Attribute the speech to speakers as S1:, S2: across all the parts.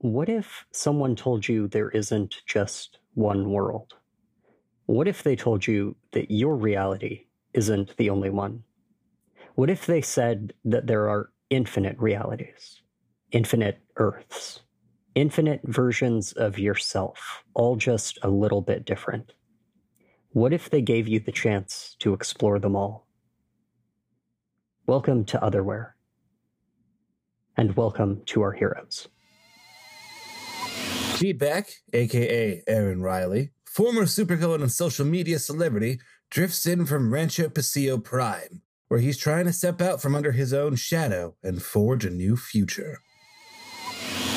S1: what if someone told you there isn't just one world? What if they told you that your reality isn't the only one? What if they said that there are infinite realities, infinite Earths, infinite versions of yourself, all just a little bit different? What if they gave you the chance to explore them all? Welcome to Otherwhere. And welcome to our heroes.
S2: Feedback, aka Aaron Riley, former supervillain and social media celebrity, drifts in from Rancho Pasillo Prime, where he's trying to step out from under his own shadow and forge a new future.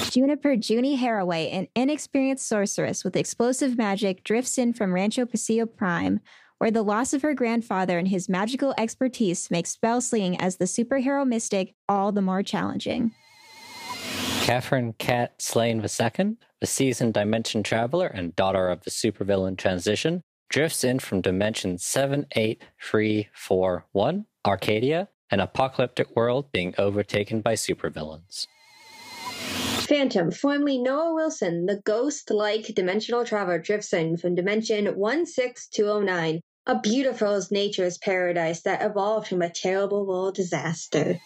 S3: Juniper Junie Haraway, an inexperienced sorceress with explosive magic, drifts in from Rancho Pasillo Prime, where the loss of her grandfather and his magical expertise makes spell slinging as the superhero mystic all the more challenging.
S4: Catherine Cat Slane II, a seasoned dimension traveler and daughter of the supervillain Transition, drifts in from dimension 78341, Arcadia, an apocalyptic world being overtaken by supervillains.
S5: Phantom, formerly Noah Wilson, the ghost like dimensional traveler, drifts in from dimension 16209, a beautiful nature's paradise that evolved from a terrible world disaster.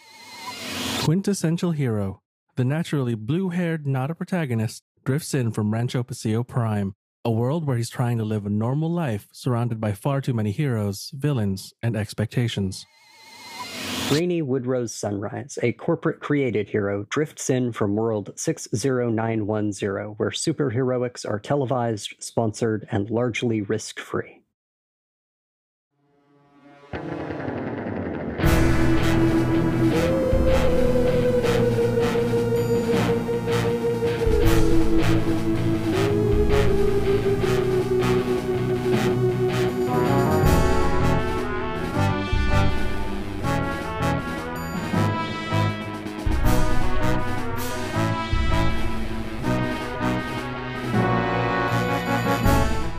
S6: Quintessential hero, the naturally blue haired, not a protagonist, drifts in from Rancho Pasillo Prime, a world where he's trying to live a normal life surrounded by far too many heroes, villains, and expectations.
S1: Rainy Woodrose Sunrise, a corporate created hero, drifts in from world 60910, where superheroics are televised, sponsored, and largely risk free.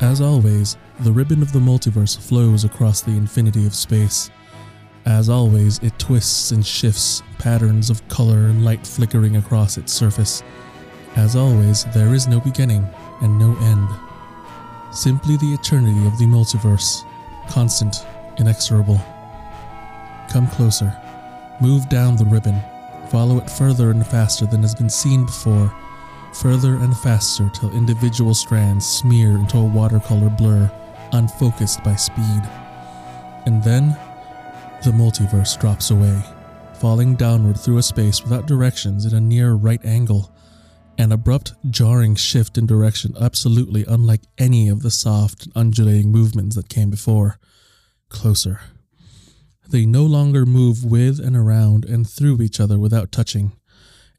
S6: As always, the ribbon of the multiverse flows across the infinity of space. As always, it twists and shifts, patterns of color and light flickering across its surface. As always, there is no beginning and no end. Simply the eternity of the multiverse, constant, inexorable. Come closer. Move down the ribbon. Follow it further and faster than has been seen before further and faster till individual strands smear into a watercolor blur, unfocused by speed. And then, the multiverse drops away, falling downward through a space without directions in a near right angle. An abrupt, jarring shift in direction, absolutely unlike any of the soft, undulating movements that came before. Closer. They no longer move with and around and through each other without touching.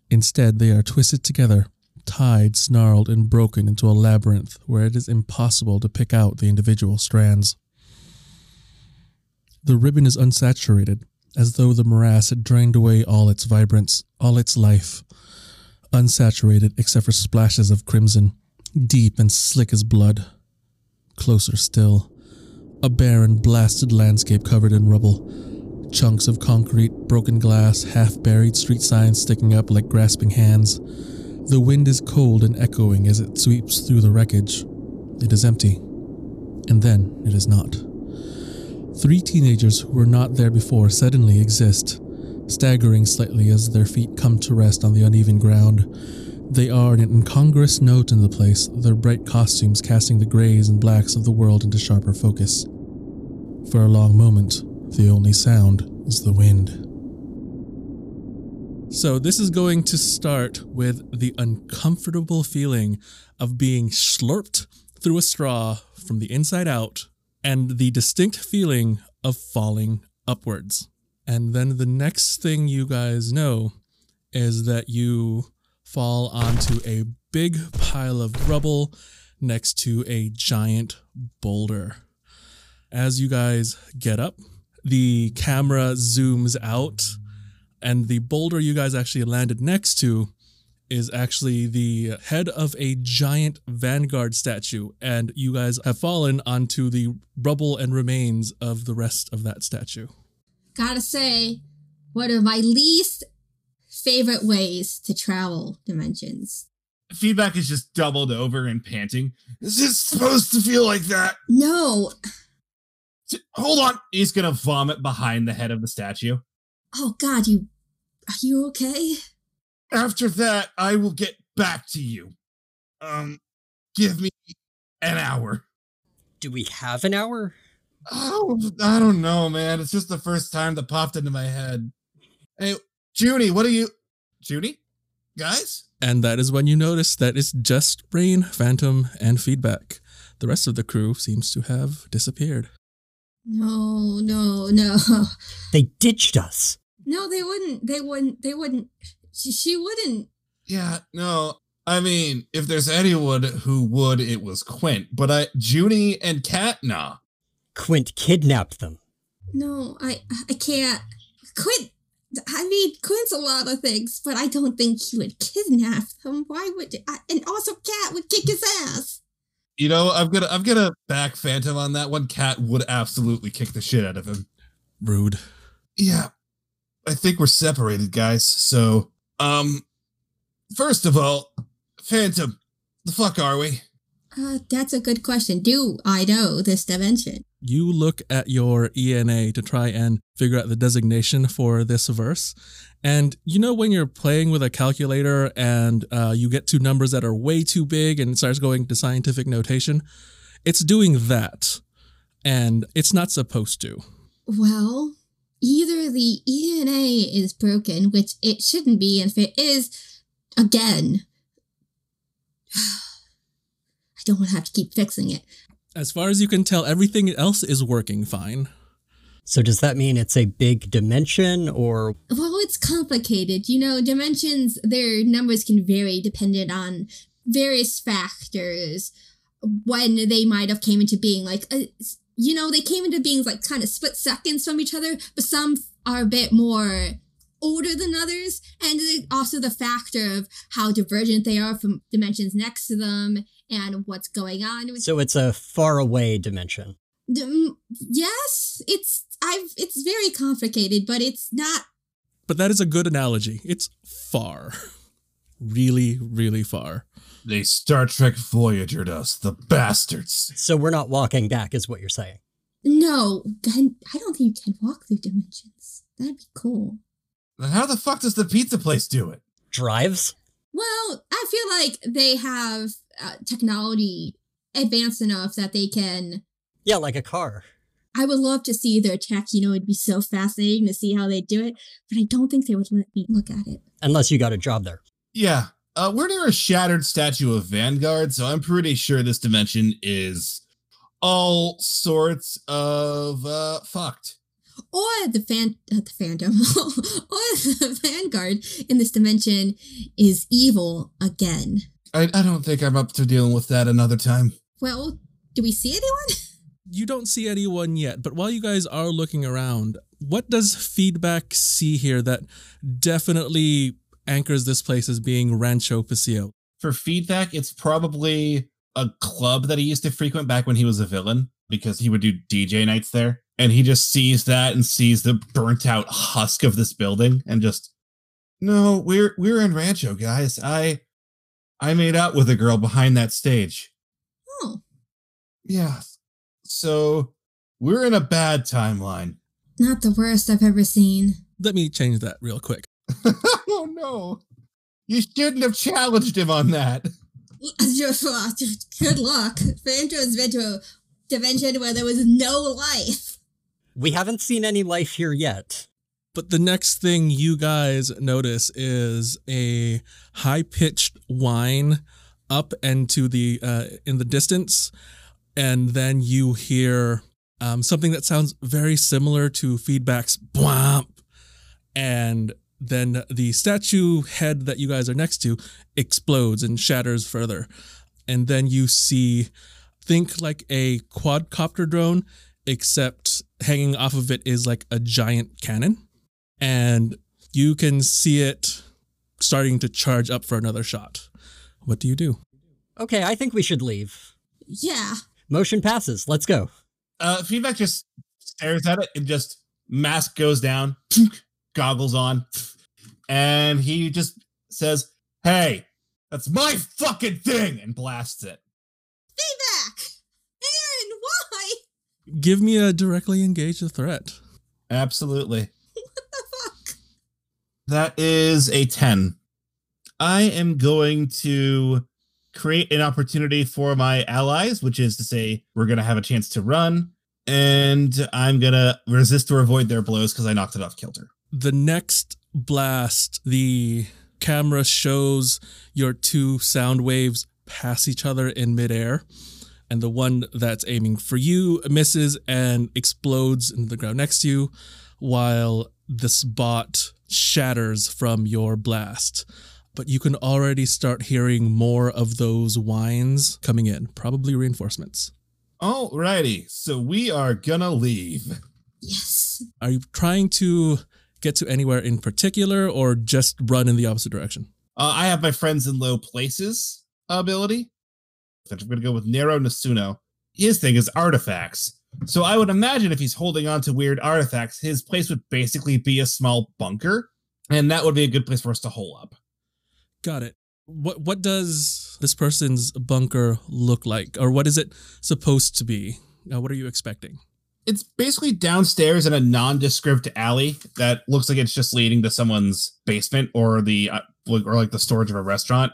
S6: Instead, they are twisted together, tied, snarled, and broken into a labyrinth where it is impossible to pick out the individual strands. The ribbon is unsaturated, as though the morass had drained away all its vibrance, all its life. Unsaturated except for splashes of crimson, deep and slick as blood. Closer still, a barren, blasted landscape covered in rubble. Chunks of concrete, broken glass, half buried street signs sticking up like grasping hands. The wind is cold and echoing as it sweeps through the wreckage. It is empty. And then it is not. Three teenagers who were not there before suddenly exist, staggering slightly as their feet come to rest on the uneven ground. They are an incongruous note in the place, their bright costumes casting the grays and blacks of the world into sharper focus. For a long moment, the only sound is the wind. So, this is going to start with the uncomfortable feeling of being slurped through a straw from the inside out and the distinct feeling of falling upwards. And then the next thing you guys know is that you fall onto a big pile of rubble next to a giant boulder. As you guys get up, the camera zooms out, and the boulder you guys actually landed next to is actually the head of a giant vanguard statue, and you guys have fallen onto the rubble and remains of the rest of that statue.
S7: Gotta say, one of my least favorite ways to travel dimensions.
S2: feedback is just doubled over and panting. Is it supposed to feel like that?
S7: No.
S2: Hold on. He's gonna vomit behind the head of the statue.
S7: Oh God, you are you okay?
S2: After that, I will get back to you. Um, give me an hour.
S1: Do we have an hour?
S2: Oh, I don't know, man. It's just the first time that popped into my head. Hey, Junie, what are you, Junie? Guys?
S6: And that is when you notice that it's just Rain, Phantom, and Feedback. The rest of the crew seems to have disappeared.
S7: No, no, no.
S1: They ditched us.
S7: No, they wouldn't. They wouldn't. They wouldn't. She, she wouldn't.
S2: Yeah, no. I mean, if there's anyone who would, it was Quint. But I, Junie and Cat, nah.
S1: Quint kidnapped them.
S7: No, I I can't. Quint. I mean, Quint's a lot of things, but I don't think he would kidnap them. Why would? I, and also, Cat would kick his ass.
S2: You know, I'm gonna, I'm gonna back Phantom on that one. Cat would absolutely kick the shit out of him.
S6: Rude.
S2: Yeah, I think we're separated, guys. So, um, first of all, Phantom, the fuck are we?
S7: Uh, that's a good question. Do I know this dimension?
S6: You look at your ENA to try and figure out the designation for this verse. And you know, when you're playing with a calculator and uh, you get two numbers that are way too big and it starts going to scientific notation, it's doing that. And it's not supposed to.
S7: Well, either the ENA is broken, which it shouldn't be, and if it is, again, I don't want to have to keep fixing it.
S6: As far as you can tell, everything else is working fine.
S1: So does that mean it's a big dimension or
S7: Well, it's complicated. You know, dimensions, their numbers can vary dependent on various factors. When they might have came into being, like, uh, you know, they came into being like kind of split seconds from each other, but some are a bit more older than others, and then also the factor of how divergent they are from dimensions next to them and what's going on.
S1: so it's a far away dimension?
S7: Um, yes, it's I've it's very complicated, but it's not.
S6: But that is a good analogy. It's far. Really, really far.
S2: They Star Trek Voyagered us, the bastards.
S1: So we're not walking back, is what you're saying.
S7: No, I I don't think you can walk through dimensions. That'd be cool.
S2: Then how the fuck does the pizza place do it?
S1: Drives?
S7: Well, I feel like they have uh, technology advanced enough that they can.
S1: Yeah, like a car.
S7: I would love to see their tech. You know, it'd be so fascinating to see how they do it, but I don't think they would let me look at it.
S1: Unless you got a job there.
S2: Yeah. Uh, we're near a shattered statue of Vanguard, so I'm pretty sure this dimension is all sorts of uh fucked.
S7: Or the fan, uh, the phantom, or the vanguard in this dimension is evil again.
S2: I, I don't think I'm up to dealing with that another time.
S7: Well, do we see anyone?
S6: You don't see anyone yet, but while you guys are looking around, what does feedback see here that definitely anchors this place as being Rancho Paseo?
S2: For feedback, it's probably a club that he used to frequent back when he was a villain because he would do DJ nights there. And he just sees that and sees the burnt out husk of this building and just no, we're we're in Rancho, guys. I I made out with a girl behind that stage. Hmm.
S7: Oh,
S2: Yeah. So we're in a bad timeline.
S7: not the worst I've ever seen.
S6: Let me change that real quick.
S2: oh no. You shouldn't have challenged him on that.
S7: Good luck. Phantom's been to a dimension where there was no life.
S1: We haven't seen any life here yet.
S6: But the next thing you guys notice is a high pitched whine up and to the uh, in the distance, and then you hear um, something that sounds very similar to feedback's bwomp, and then the statue head that you guys are next to explodes and shatters further, and then you see think like a quadcopter drone, except hanging off of it is like a giant cannon and you can see it starting to charge up for another shot. What do you do?
S1: Okay, I think we should leave.
S7: Yeah.
S1: Motion passes. Let's go.
S2: Uh feedback just stares at it and just mask goes down, goggles on, and he just says, Hey, That's my fucking thing! And blasts it.
S7: Feedback! Aaron, why?
S6: Give me a directly engage the threat.
S2: Absolutely.
S7: What the fuck?
S2: That is a 10. I am going to create an opportunity for my allies, which is to say, we're going to have a chance to run, and I'm going to resist or avoid their blows because I knocked it off kilter.
S6: The next blast, the camera shows your two sound waves pass each other in midair. And the one that's aiming for you misses and explodes into the ground next to you, while the spot shatters from your blast. But you can already start hearing more of those whines coming in, probably reinforcements.
S2: Alrighty, so we are gonna leave.
S7: Yes.
S6: Are you trying to get to anywhere in particular or just run in the opposite direction?
S2: Uh, I have my friends in low places ability. I'm gonna go with Nero Nasuno. His thing is artifacts. So I would imagine if he's holding on to weird artifacts, his place would basically be a small bunker, and that would be a good place for us to hole up.
S6: Got it. What what does this person's bunker look like, or what is it supposed to be? Uh, what are you expecting?
S2: It's basically downstairs in a nondescript alley that looks like it's just leading to someone's basement or the uh, or like the storage of a restaurant.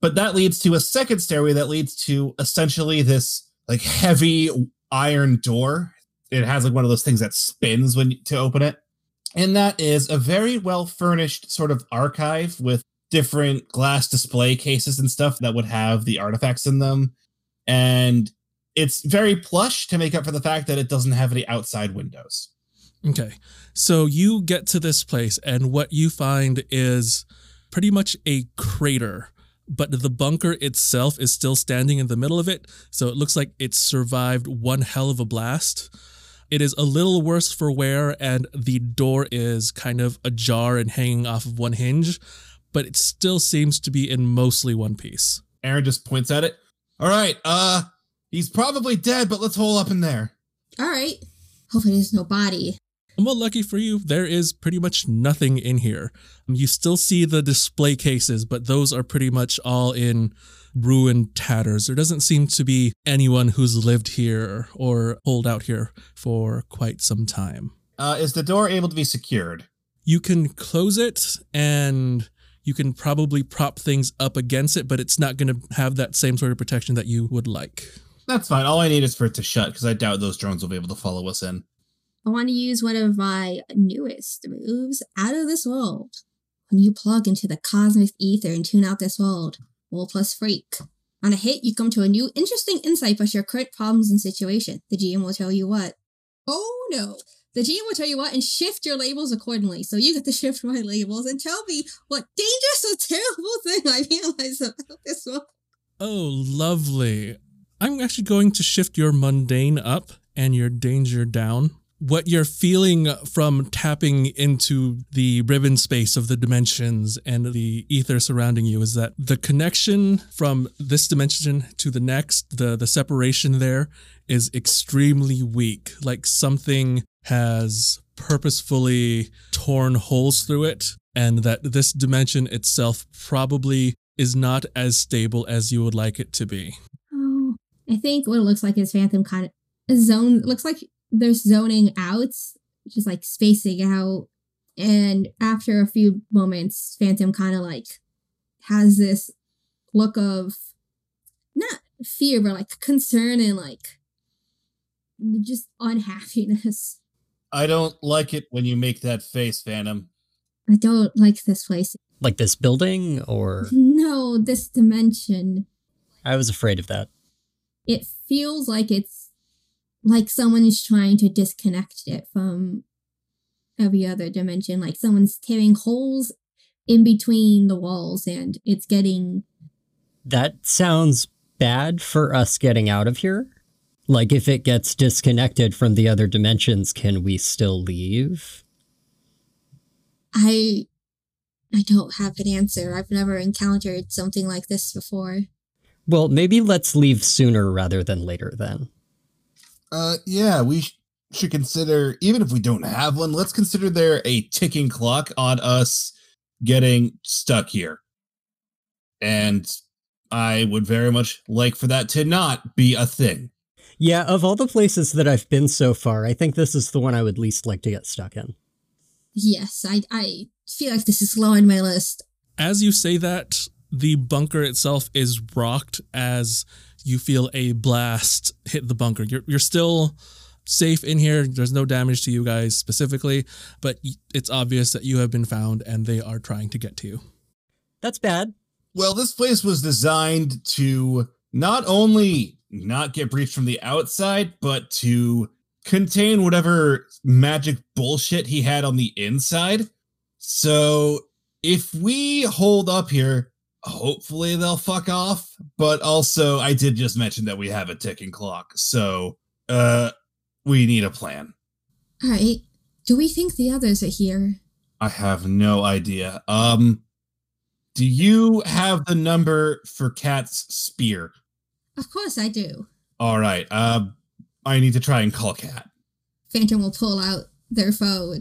S2: But that leads to a second stairway that leads to essentially this like heavy iron door. It has like one of those things that spins when to open it. And that is a very well furnished sort of archive with different glass display cases and stuff that would have the artifacts in them. And it's very plush to make up for the fact that it doesn't have any outside windows.
S6: Okay. So you get to this place, and what you find is pretty much a crater, but the bunker itself is still standing in the middle of it. So it looks like it survived one hell of a blast. It is a little worse for wear, and the door is kind of ajar and hanging off of one hinge, but it still seems to be in mostly one piece.
S2: Aaron just points at it. All right, uh, he's probably dead, but let's hole up in there.
S7: All right. Hopefully there's no body.
S6: Well, lucky for you, there is pretty much nothing in here. You still see the display cases, but those are pretty much all in ruined tatters. There doesn't seem to be anyone who's lived here or holed out here for quite some time.
S2: Uh, is the door able to be secured?
S6: You can close it and you can probably prop things up against it, but it's not going to have that same sort of protection that you would like.
S2: That's fine. All I need is for it to shut because I doubt those drones will be able to follow us in.
S7: I want to use one of my newest moves, Out of This World. When you plug into the cosmic ether and tune out this world, roll plus freak. On a hit, you come to a new interesting insight about your current problems and situation. The GM will tell you what. Oh no. The GM will tell you what and shift your labels accordingly. So you get to shift my labels and tell me what dangerous or terrible thing I realize about this world.
S6: Oh, lovely. I'm actually going to shift your mundane up and your danger down. What you're feeling from tapping into the ribbon space of the dimensions and the ether surrounding you is that the connection from this dimension to the next, the, the separation there is extremely weak. Like something has purposefully torn holes through it, and that this dimension itself probably is not as stable as you would like it to be.
S7: I think what it looks like is Phantom kind of zone. Looks like they're zoning out, just like spacing out. And after a few moments, Phantom kind of like has this look of not fear, but like concern and like just unhappiness.
S2: I don't like it when you make that face, Phantom.
S7: I don't like this place.
S1: Like this building, or
S7: No, this dimension.
S1: I was afraid of that.
S7: It feels like it's like someone is trying to disconnect it from every other dimension. Like someone's tearing holes in between the walls and it's getting
S1: That sounds bad for us getting out of here. Like if it gets disconnected from the other dimensions, can we still leave?
S7: I I don't have an answer. I've never encountered something like this before.
S1: Well, maybe let's leave sooner rather than later then.
S2: Uh, yeah, we sh- should consider, even if we don't have one, let's consider there a ticking clock on us getting stuck here. And I would very much like for that to not be a thing.
S1: Yeah, of all the places that I've been so far, I think this is the one I would least like to get stuck in.
S7: Yes, I I feel like this is low on my list.
S6: As you say that, the bunker itself is rocked as you feel a blast hit the bunker. You're you're still safe in here. There's no damage to you guys specifically, but it's obvious that you have been found and they are trying to get to you.
S1: That's bad.
S2: Well, this place was designed to not only not get breached from the outside, but to contain whatever magic bullshit he had on the inside. So if we hold up here, hopefully they'll fuck off. But also, I did just mention that we have a ticking clock. So, uh, we need a plan.
S7: All right. Do we think the others are here?
S2: I have no idea. Um, do you have the number for Cat's spear?
S7: Of course I do.
S2: All right. Uh, I need to try and call Cat.
S7: Phantom will pull out their phone.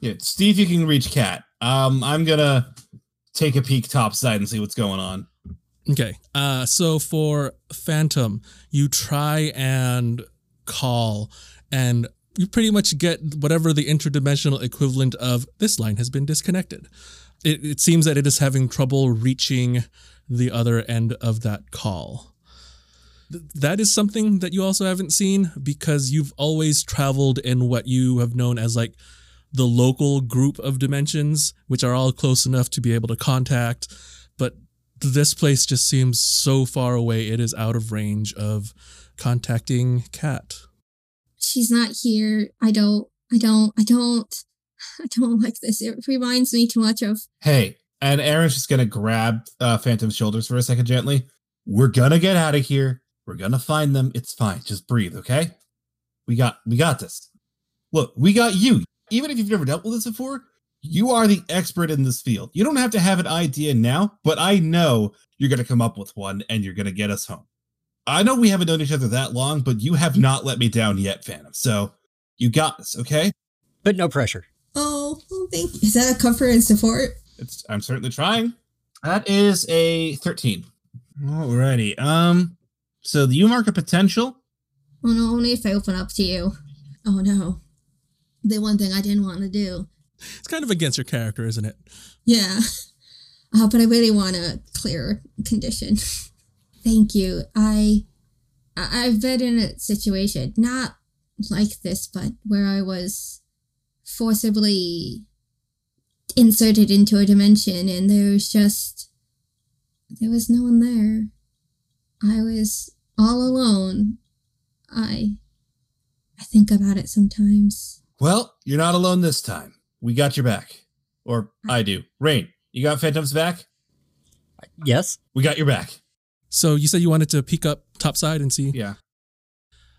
S2: Yeah, Steve, you can reach Cat. Um, I'm gonna take a peek topside and see what's going on.
S6: Okay. Uh, so for Phantom, you try and call, and you pretty much get whatever the interdimensional equivalent of this line has been disconnected. It, it seems that it is having trouble reaching the other end of that call. Th- that is something that you also haven't seen because you've always traveled in what you have known as like the local group of dimensions, which are all close enough to be able to contact. But this place just seems so far away, it is out of range of contacting Cat.
S7: She's not here. I don't, I don't, I don't, I don't like this. It reminds me too much of.
S2: Hey, and Aaron's just gonna grab uh, Phantom's shoulders for a second gently. We're gonna get out of here. We're gonna find them. It's fine. Just breathe, okay? We got, we got this. Look, we got you. Even if you've never dealt with this before, you are the expert in this field. You don't have to have an idea now, but I know you're gonna come up with one and you're gonna get us home. I know we haven't known each other that long, but you have not let me down yet, Phantom. So you got this, okay?
S1: But no pressure.
S7: Oh, well, thank you. Is that a comfort and support?
S2: It's I'm certainly trying. That is a 13. Alrighty. Um so you mark a potential.
S7: Oh no, only if I open up to you. Oh no. The one thing I didn't want to do.
S6: It's kind of against your character, isn't it?
S7: Yeah. Uh, but I really want a clear condition. Thank you. I I- I've been in a situation not like this, but where I was forcibly inserted into a dimension and there was just there was no one there. I was all alone. I I think about it sometimes.
S2: Well, you're not alone this time. We got your back. Or I do. Rain, you got Phantom's back?
S1: Yes?
S2: We got your back.
S6: So you said you wanted to peek up topside and see?
S2: Yeah.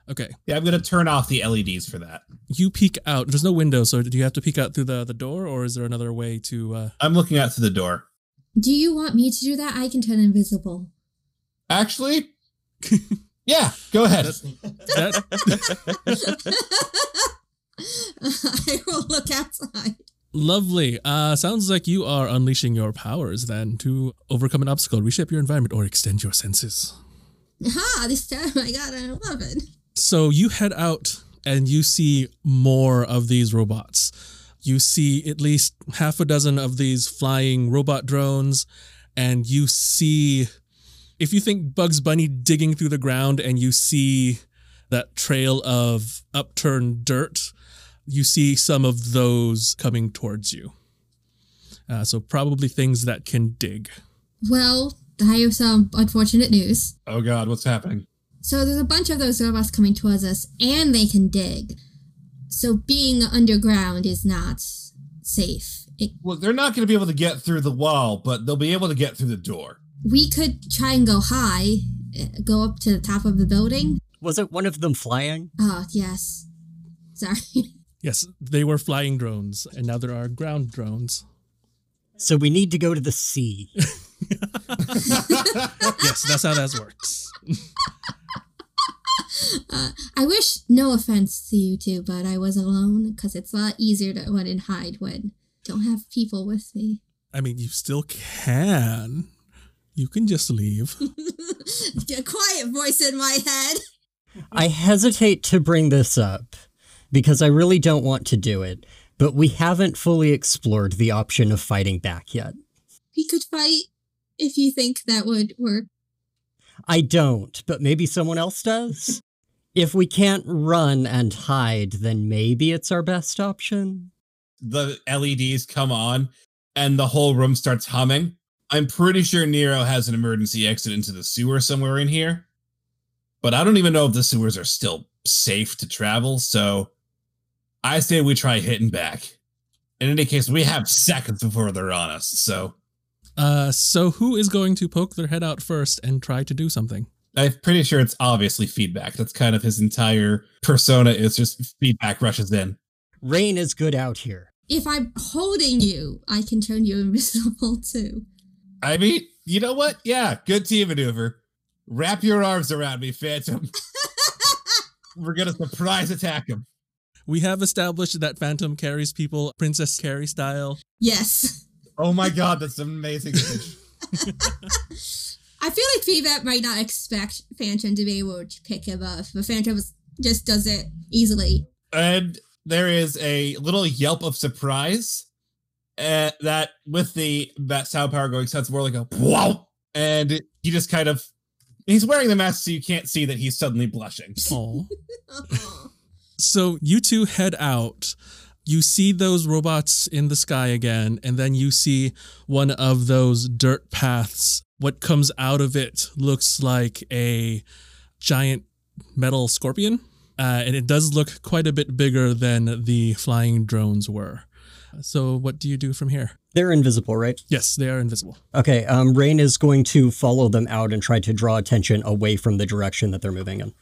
S6: Okay.
S2: Yeah, I'm gonna turn off the LEDs for that.
S6: You peek out. There's no window, so do you have to peek out through the, the door, or is there another way to? Uh...
S2: I'm looking out through the door.
S7: Do you want me to do that? I can turn invisible.
S2: Actually, yeah, go ahead.
S6: That,
S7: I will look outside.
S6: lovely. Uh, sounds like you are unleashing your powers then to overcome an obstacle, reshape your environment, or extend your senses.
S7: Ha! This time I got an 11.
S6: So you head out and you see more of these robots. You see at least half a dozen of these flying robot drones, and you see, if you think Bugs Bunny digging through the ground and you see that trail of upturned dirt, you see some of those coming towards you. Uh, so, probably things that can dig.
S7: Well, I have some unfortunate news.
S2: Oh god, what's happening?
S7: So there's a bunch of those robots coming towards us, and they can dig. So being underground is not safe. It,
S2: Look, they're not gonna be able to get through the wall, but they'll be able to get through the door.
S7: we could try and go high, uh, go up to the top of the building.
S1: Was it one of them flying?
S7: Oh, yes. Sorry.
S6: Yes, they were flying drones, and now there are ground drones.
S1: So we need to go to the sea.
S6: yes, that's how that works.
S7: Uh, I wish, no offense to you two, but I was alone because it's a lot easier to run and hide when don't have people with me.
S6: I mean, you still can. You can just leave.
S7: A quiet voice in my head.
S1: I hesitate to bring this up because I really don't want to do it, but we haven't fully explored the option of fighting back yet.
S7: We could fight if you think that would work.
S1: I don't, but maybe someone else does. If we can't run and hide, then maybe it's our best option.
S2: The LEDs come on and the whole room starts humming. I'm pretty sure Nero has an emergency exit into the sewer somewhere in here. But I don't even know if the sewers are still safe to travel, so I say we try hitting back. In any case, we have seconds before they're on us, so
S6: Uh, so who is going to poke their head out first and try to do something?
S2: I'm pretty sure it's obviously feedback. That's kind of his entire persona is just feedback rushes in.
S1: Rain is good out here.
S7: If I'm holding you, I can turn you invisible too.
S2: I mean, you know what? Yeah, good team maneuver. Wrap your arms around me, Phantom. We're gonna surprise attack him.
S6: We have established that Phantom carries people Princess carry style.
S7: Yes.
S2: Oh my god, that's an amazing.
S7: I feel like Feedback might not expect Phantom to be able to pick him up, but Phantom just does it easily.
S2: and there is a little yelp of surprise uh, that with the that sound power going sounds more like a wow and he just kind of he's wearing the mask so you can't see that he's suddenly blushing
S6: Oh. So you two head out. You see those robots in the sky again, and then you see one of those dirt paths. What comes out of it looks like a giant metal scorpion, uh, and it does look quite a bit bigger than the flying drones were. So, what do you do from here?
S1: They're invisible, right?
S6: Yes, they are invisible.
S1: Okay, um, Rain is going to follow them out and try to draw attention away from the direction that they're moving in.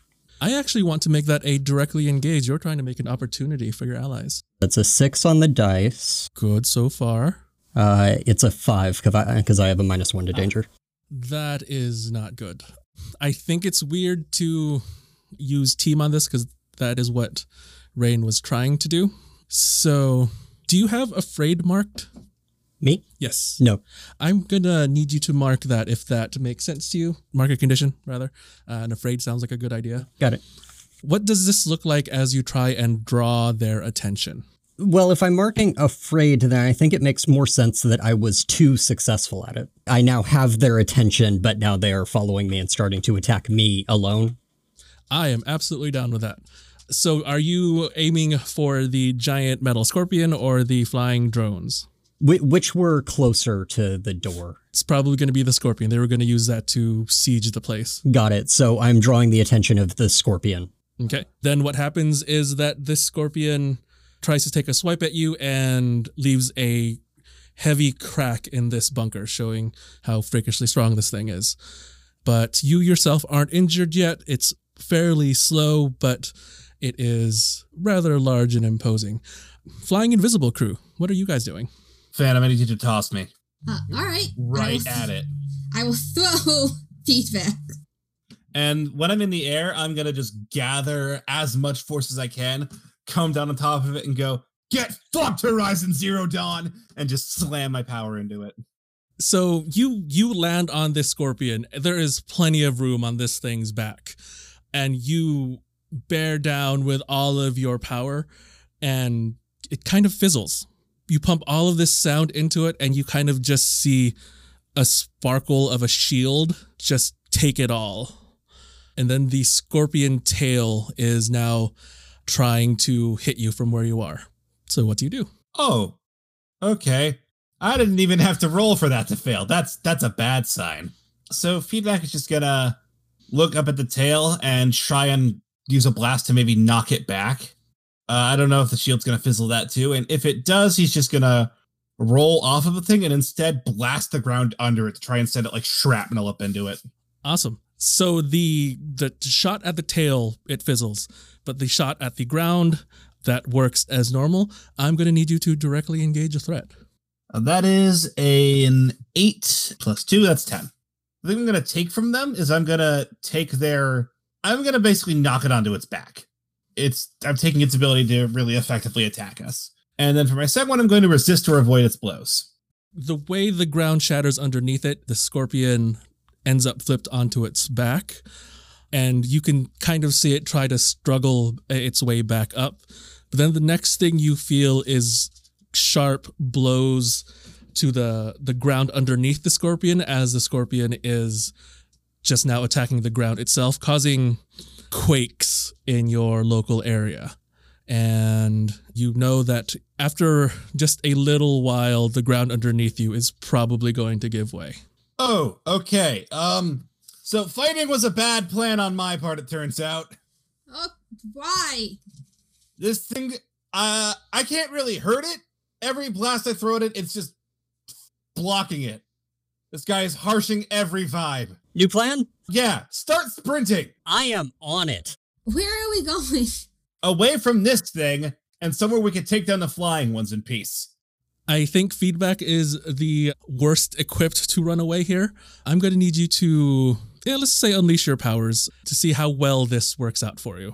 S6: I actually want to make that a directly engage. You're trying to make an opportunity for your allies.
S1: That's a six on the dice.
S6: Good so far.
S1: Uh, it's a five because I, I have a minus one to danger.
S6: That is not good. I think it's weird to use team on this because that is what Rain was trying to do. So, do you have afraid marked?
S1: Me?
S6: Yes.
S1: No.
S6: I'm gonna need you to mark that if that makes sense to you. Mark a condition, rather. Uh, and afraid sounds like a good idea.
S1: Got it.
S6: What does this look like as you try and draw their attention?
S1: Well, if I'm marking afraid, then I think it makes more sense that I was too successful at it. I now have their attention, but now they are following me and starting to attack me alone.
S6: I am absolutely down with that. So, are you aiming for the giant metal scorpion or the flying drones?
S1: Wh- which were closer to the door.
S6: It's probably going to be the scorpion. They were going to use that to siege the place.
S1: Got it. So I'm drawing the attention of the scorpion.
S6: Okay. Then what happens is that this scorpion tries to take a swipe at you and leaves a heavy crack in this bunker, showing how freakishly strong this thing is. But you yourself aren't injured yet. It's fairly slow, but it is rather large and imposing. Flying Invisible crew, what are you guys doing?
S2: Phantom, I need you to toss me
S7: Uh, all right.
S2: Right
S7: will-
S2: at it.
S7: I will throw feedback.
S2: And when I'm in the air, I'm gonna just gather as much force as I can, come down on top of it, and go get fucked, Horizon Zero Dawn, and just slam my power into it.
S6: So you you land on this scorpion. There is plenty of room on this thing's back, and you bear down with all of your power, and it kind of fizzles. You pump all of this sound into it, and you kind of just see a sparkle of a shield just take it all. And then the scorpion tail is now trying to hit you from where you are. So what do you do?
S2: Oh, okay. I didn't even have to roll for that to fail. That's that's a bad sign. So feedback is just gonna look up at the tail and try and use a blast to maybe knock it back. Uh, I don't know if the shield's gonna fizzle that too, and if it does, he's just gonna roll off of the thing and instead blast the ground under it to try and send it like shrapnel up into it.
S6: Awesome. So the the shot at the tail it fizzles, but the shot at the ground that works as normal. I'm going to need you to directly engage a threat.
S2: Uh, that is an eight plus two. That's ten. The thing I'm gonna take from them is I'm gonna take their. I'm gonna basically knock it onto its back. It's I'm taking its ability to really effectively attack us. And then for my second one, I'm going to resist or avoid its blows.
S6: The way the ground shatters underneath it, the scorpion ends up flipped onto its back. And you can kind of see it try to struggle its way back up. But then the next thing you feel is sharp blows to the the ground underneath the scorpion as the scorpion is just now attacking the ground itself, causing quakes in your local area. And you know that after just a little while, the ground underneath you is probably going to give way.
S2: Oh, okay. Um, so fighting was a bad plan on my part, it turns out.
S7: Oh, why?
S2: This thing, uh, I can't really hurt it. Every blast I throw at it, it's just blocking it. This guy is harshing every vibe.
S1: New plan?
S2: Yeah, start sprinting
S1: I am on it.
S7: Where are we going?
S2: away from this thing and somewhere we can take down the flying ones in peace.
S6: I think feedback is the worst equipped to run away here. I'm going to need you to, yeah, let's say unleash your powers to see how well this works out for you.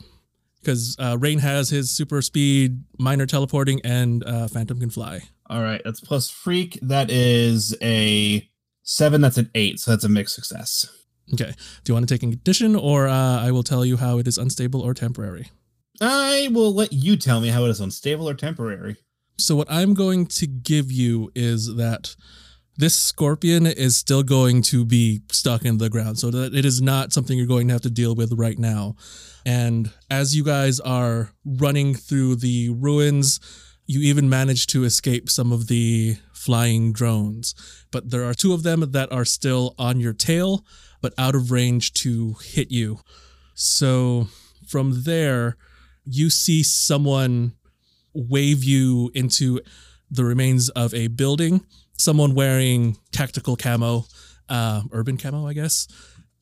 S6: Because uh, Rain has his super speed, minor teleporting, and uh, Phantom can fly.
S2: All right, that's plus freak. That is a seven. That's an eight. So that's a mixed success.
S6: Okay. Do you want to take a condition, or uh, I will tell you how it is unstable or temporary?
S2: I will let you tell me how it is unstable or temporary.
S6: So, what I'm going to give you is that this scorpion is still going to be stuck in the ground, so that it is not something you're going to have to deal with right now. And as you guys are running through the ruins, you even manage to escape some of the flying drones. But there are two of them that are still on your tail, but out of range to hit you. So from there, you see someone wave you into the remains of a building. Someone wearing tactical camo, uh, urban camo, I guess.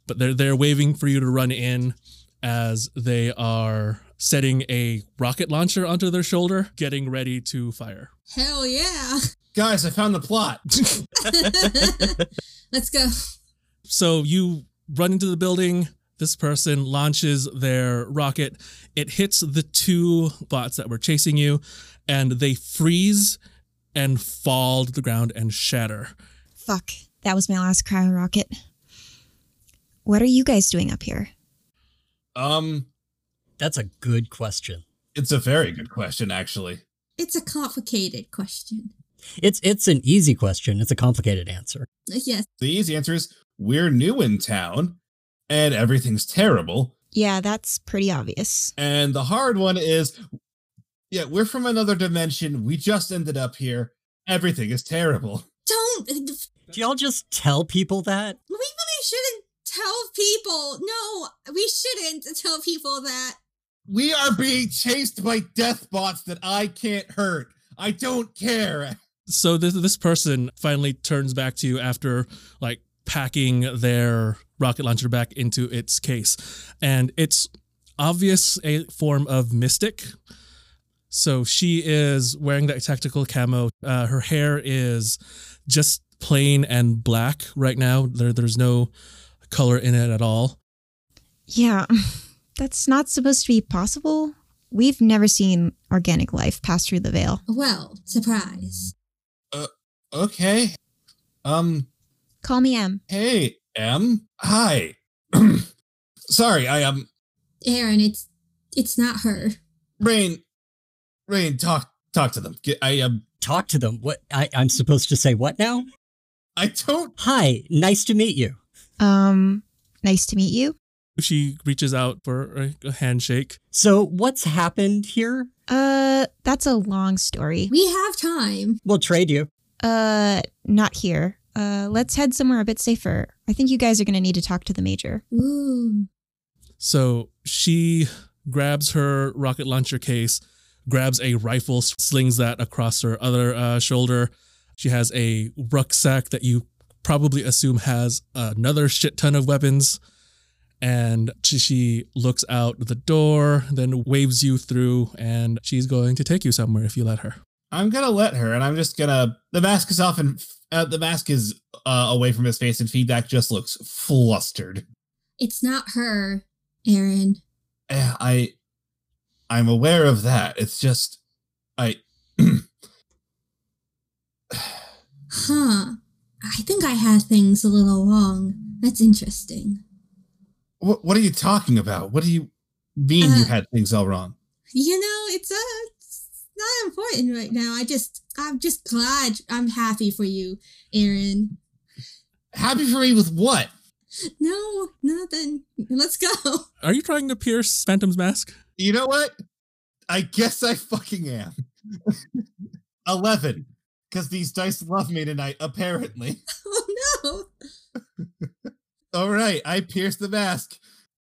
S6: But they're they're waving for you to run in as they are setting a rocket launcher onto their shoulder, getting ready to fire.
S7: Hell yeah.
S2: Guys, I found the plot.
S7: Let's go.
S6: So you run into the building. This person launches their rocket. It hits the two bots that were chasing you, and they freeze and fall to the ground and shatter.
S3: Fuck. That was my last cryo rocket. What are you guys doing up here?
S2: um,
S1: That's a good question.
S2: it's a very good question, actually.
S7: It's a complicated question.
S1: It's it's an easy question. It's a complicated answer.
S7: Yes.
S2: The easy answer is we're new in town and everything's terrible.
S3: Yeah, that's pretty obvious.
S2: And the hard one is yeah, we're from another dimension. We just ended up here. Everything is terrible.
S7: Don't. Uh,
S1: Do y'all just tell people that?
S7: We really shouldn't tell people. No, we shouldn't tell people that.
S2: We are being chased by death bots that I can't hurt. I don't care.
S6: So this this person finally turns back to you after like packing their rocket launcher back into its case, and it's obvious a form of mystic. So she is wearing that tactical camo. Uh, her hair is just plain and black right now. There, there's no color in it at all.
S3: Yeah, that's not supposed to be possible. We've never seen organic life pass through the veil.
S7: Well, surprise.
S2: Okay. Um,
S3: Call me M.
S2: hey, M. Hi. Sorry, I um
S7: Aaron, it's it's not her.
S2: Rain Rain, talk talk to them. Get, I um
S1: Talk to them. What I, I'm supposed to say what now?
S2: I don't
S1: Hi, nice to meet you.
S3: Um, nice to meet you.
S6: She reaches out for a, a handshake.
S1: So what's happened here?
S3: Uh, that's a long story.
S7: We have time.
S1: We'll trade you.
S3: Uh, not here. Uh, let's head somewhere a bit safer. I think you guys are gonna need to talk to the major.
S7: Ooh.
S6: So she grabs her rocket launcher case, grabs a rifle, slings that across her other uh, shoulder. She has a rucksack that you probably assume has another shit ton of weapons. And she, she looks out the door, then waves you through, and she's going to take you somewhere if you let her.
S2: I'm gonna let her, and I'm just gonna. The mask is off, and uh, the mask is uh, away from his face, and feedback just looks flustered.
S7: It's not her, Aaron.
S2: Yeah, I, I'm aware of that. It's just, I.
S7: Huh. I think I had things a little wrong. That's interesting.
S2: What, what are you talking about? What do you mean you
S7: Uh,
S2: had things all wrong?
S7: You know, it's it's not important right now. I just I'm just glad I'm happy for you, Aaron.
S2: Happy for me with what?
S7: No, nothing. Let's go.
S6: Are you trying to pierce Phantom's mask?
S2: You know what? I guess I fucking am. 11. Because these dice love me tonight, apparently.
S7: Oh no.
S2: All right, I pierced the mask.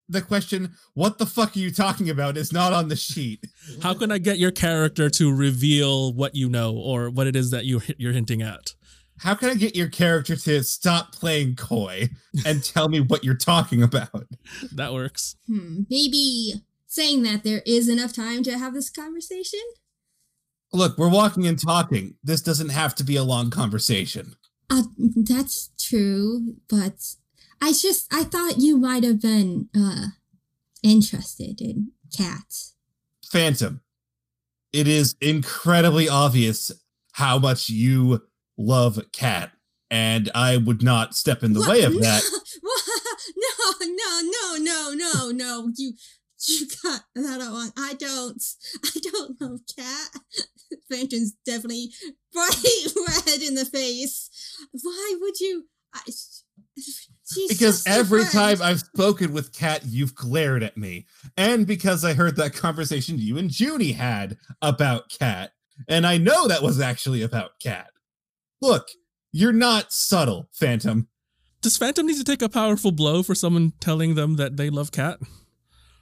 S2: The question, what the fuck are you talking about, is not on the sheet.
S6: How can I get your character to reveal what you know or what it is that you you're hinting at?
S2: How can I get your character to stop playing coy and tell me what you're talking about?
S6: That works.
S7: Hmm. Maybe saying that there is enough time to have this conversation.
S2: Look, we're walking and talking. This doesn't have to be a long conversation.
S7: Uh, that's true, but I just I thought you might have been uh interested in cats.
S2: Phantom, it is incredibly obvious how much you love Cat, and I would not step in the
S7: What?
S2: way of that.
S7: No, no, no, no, no, no. You you got that wrong. I don't. I don't love cat. Phantom's definitely bright red in the face. Why would you? I, she's
S2: Because every
S7: friend.
S2: time I've spoken with Cat, you've glared at me. And because I heard that conversation you and Junie had about Cat. And I know that was actually about Cat. Look, you're not subtle, Phantom.
S6: Does Phantom need to take a powerful blow for someone telling them that they love cat?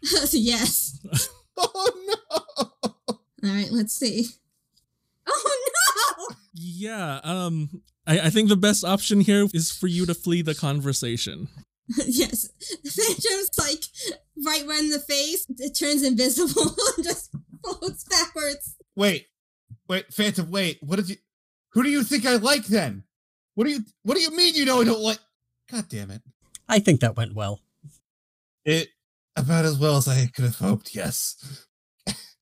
S7: yes.
S2: Oh no!
S7: All right. Let's see. Oh no!
S6: Yeah, um I, I think the best option here is for you to flee the conversation.
S7: yes. Phantom's like right red in the face. It turns invisible and just floats backwards.
S2: Wait, wait, Phantom, wait. What did you who do you think I like then? What do you what do you mean you know I don't like God damn it.
S1: I think that went well.
S2: It about as well as I could have hoped, yes.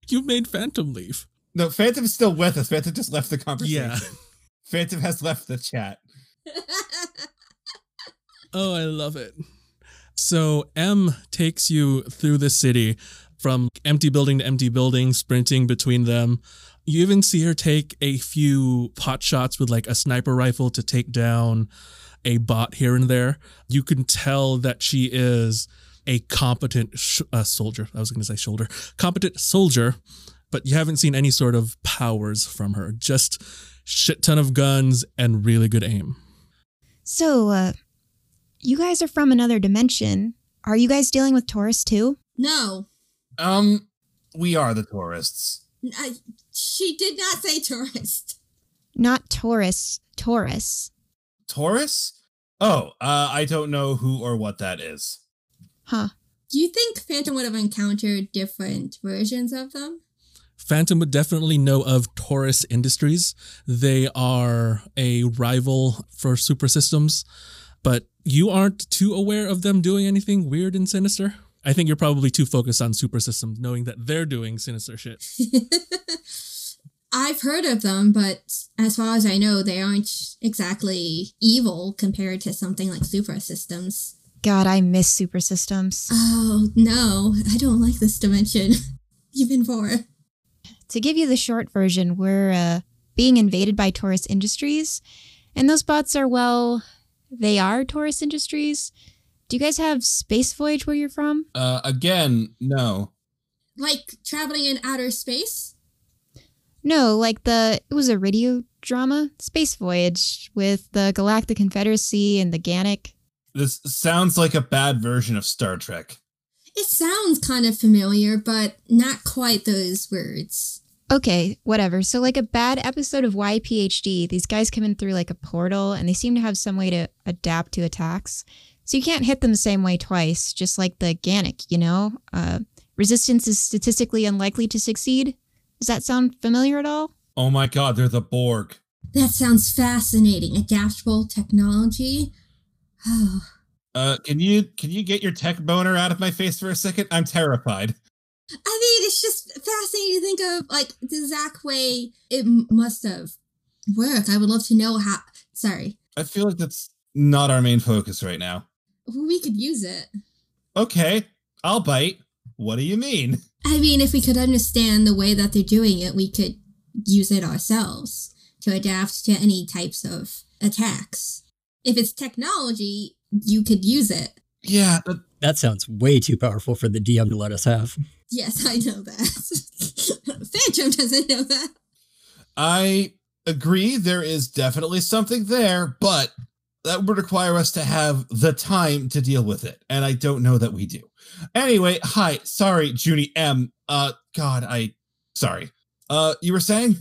S6: You made Phantom leave.
S2: No, Phantom's still with us. Phantom just left the conversation.
S6: Yeah.
S2: Phantom has left the chat.
S6: Oh, I love it. So M takes you through the city from empty building to empty building, sprinting between them. You even see her take a few pot shots with like a sniper rifle to take down a bot here and there. You can tell that she is a competent sh- uh, soldier. I was going to say shoulder, competent soldier, but you haven't seen any sort of powers from her. Just shit ton of guns and really good aim.
S3: So, uh, you guys are from another dimension. Are you guys dealing with Taurus too?
S7: no.
S2: Um, we are the tourists.
S7: I, she did not say tourist.
S3: Not Taurus, Taurus.
S2: Taurus? Oh, uh, I don't know who or what that is.
S3: Huh.
S7: Do you think Phantom would have encountered different versions of them?
S6: Phantom would definitely know of Taurus Industries. They are a rival for Super Systems, but you aren't too aware of them doing anything weird and sinister. I think you're probably too focused on Super Systems, knowing that they're doing sinister shit.
S7: I've heard of them, but as far as I know, they aren't exactly evil compared to something like Super Systems.
S3: God, I miss Super Systems.
S7: Oh, no, I don't like this dimension. Even more.
S3: To give you the short version, we're uh, being invaded by Taurus Industries, and those bots are, well, they are Taurus Industries. Do you guys have Space Voyage where you're from?
S2: Uh, again, no.
S7: Like traveling in outer space?
S3: No, like the it was a radio drama, Space Voyage, with the Galactic Confederacy and the Gannic.
S2: This sounds like a bad version of Star Trek.
S7: It sounds kind of familiar, but not quite those words.
S3: Okay, whatever. So like a bad episode of YPHD, these guys come in through like a portal and they seem to have some way to adapt to attacks. So you can't hit them the same way twice, just like the Gannic, you know? Uh, resistance is statistically unlikely to succeed. Does that sound familiar at all?
S2: Oh my god, they're the Borg.
S7: That sounds fascinating. Adaptable technology. Oh,
S2: Uh, can you can you get your tech boner out of my face for a second? I'm terrified.
S7: I mean, it's just fascinating to think of like the exact way it must have worked. I would love to know how. Sorry.
S2: I feel like that's not our main focus right now.
S7: We could use it.
S2: Okay, I'll bite. What do you mean?
S7: I mean, if we could understand the way that they're doing it, we could use it ourselves to adapt to any types of attacks. If it's technology, you could use it.
S2: Yeah, but
S1: That sounds way too powerful for the DM to let us have.
S7: Yes, I know that. Phantom doesn't know that.
S2: I agree there is definitely something there, but that would require us to have the time to deal with it, and I don't know that we do. Anyway, hi, sorry, Junie M. Uh, God, I, sorry. Uh, you were saying?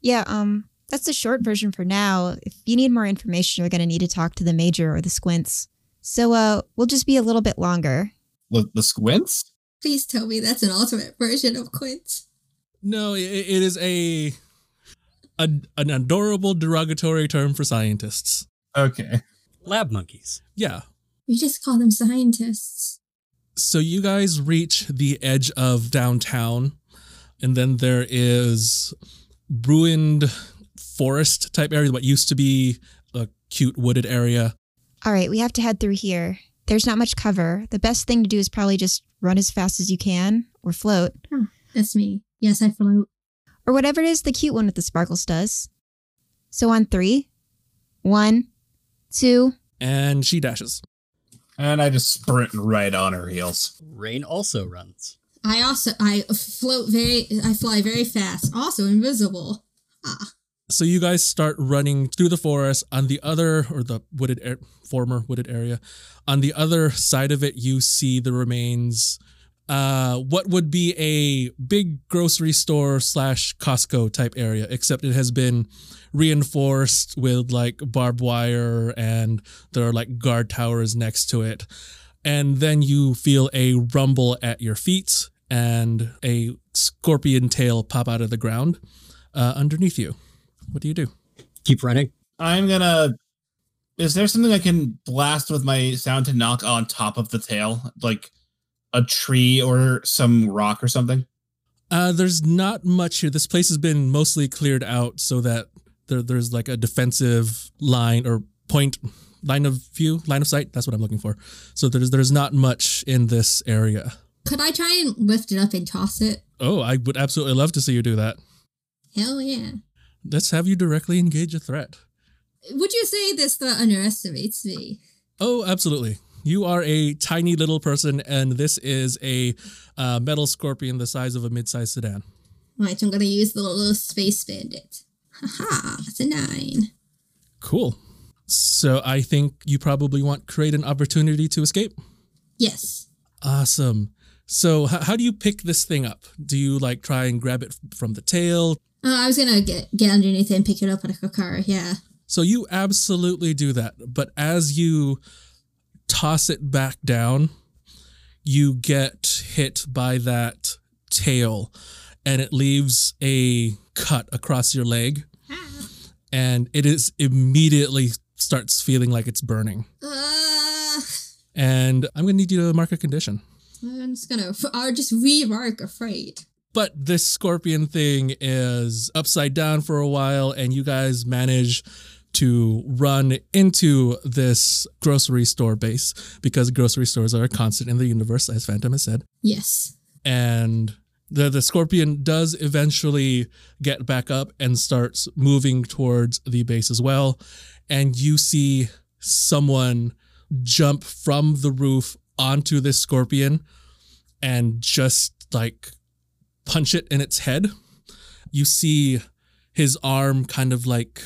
S3: Yeah, um, that's the short version for now. If you need more information, you're gonna need to talk to the major or the squints. So, uh, we'll just be a little bit longer.
S2: The, the squints?
S7: Please tell me that's an alternate version of Quint.
S6: No, i it is a, a an adorable derogatory term for scientists.
S2: Okay.
S1: Lab monkeys.
S6: Yeah.
S7: We just call them scientists.
S6: So you guys reach the edge of downtown, and then there is ruined forest type area, what used to be a cute wooded area.
S3: All right, we have to head through here. There's not much cover. The best thing to do is probably just run as fast as you can or float
S7: That's me. Yes, I float.
S3: or whatever it is the cute one with the sparkles does. So on three, one, two.
S6: And she dashes.
S2: And I just sprint right on her heels.
S1: Rain also runs.
S7: I also I float very I fly very fast. Also invisible. Ah.
S6: So you guys start running through the forest on the other or the wooded air, former wooded area. On the other side of it, you see the remains. Uh, what would be a big grocery store slash Costco type area, except it has been reinforced with like barbed wire and there are like guard towers next to it. And then you feel a rumble at your feet and a scorpion tail pop out of the ground uh, underneath you. What do you do?
S1: Keep running.
S2: I'm gonna. Is there something I can blast with my sound to knock on top of the tail? Like a tree or some rock or something?
S6: Uh, there's not much here. This place has been mostly cleared out so that there, there's like a defensive line or point line of view, line of sight. That's what I'm looking for. So there's there's not much in this area.
S7: Could I try and lift it up and toss it?
S6: Oh, I would absolutely love to see you do that.
S7: Hell yeah.
S6: Let's have you directly engage a threat.
S7: Would you say this threat underestimates me?
S6: Oh, absolutely. You are a tiny little person, and this is a uh, metal scorpion the size of a mid-sized sedan.
S7: Right, I'm gonna use the little space bandit. Haha, that's a nine.
S6: Cool. So I think you probably want create an opportunity to escape.
S7: Yes.
S6: Awesome. So h- how do you pick this thing up? Do you like try and grab it f- from the tail?
S7: Uh, I was gonna get get underneath it and pick it up like a car. Yeah.
S6: So you absolutely do that. But as you toss it back down, you get hit by that tail and it leaves a cut across your leg and it is immediately starts feeling like it's burning.
S7: Uh,
S6: And I'm going to need you to mark a condition.
S7: I'm just gonna. I'll just remark afraid.
S6: But this scorpion thing is upside down for a while, and you guys manage to run into this grocery store base because grocery stores are a constant in the universe, as Phantom has said.
S7: Yes.
S6: And the, the scorpion does eventually get back up and starts moving towards the base as well. And you see someone jump from the roof onto this scorpion and just like punch it in its head. You see his arm kind of like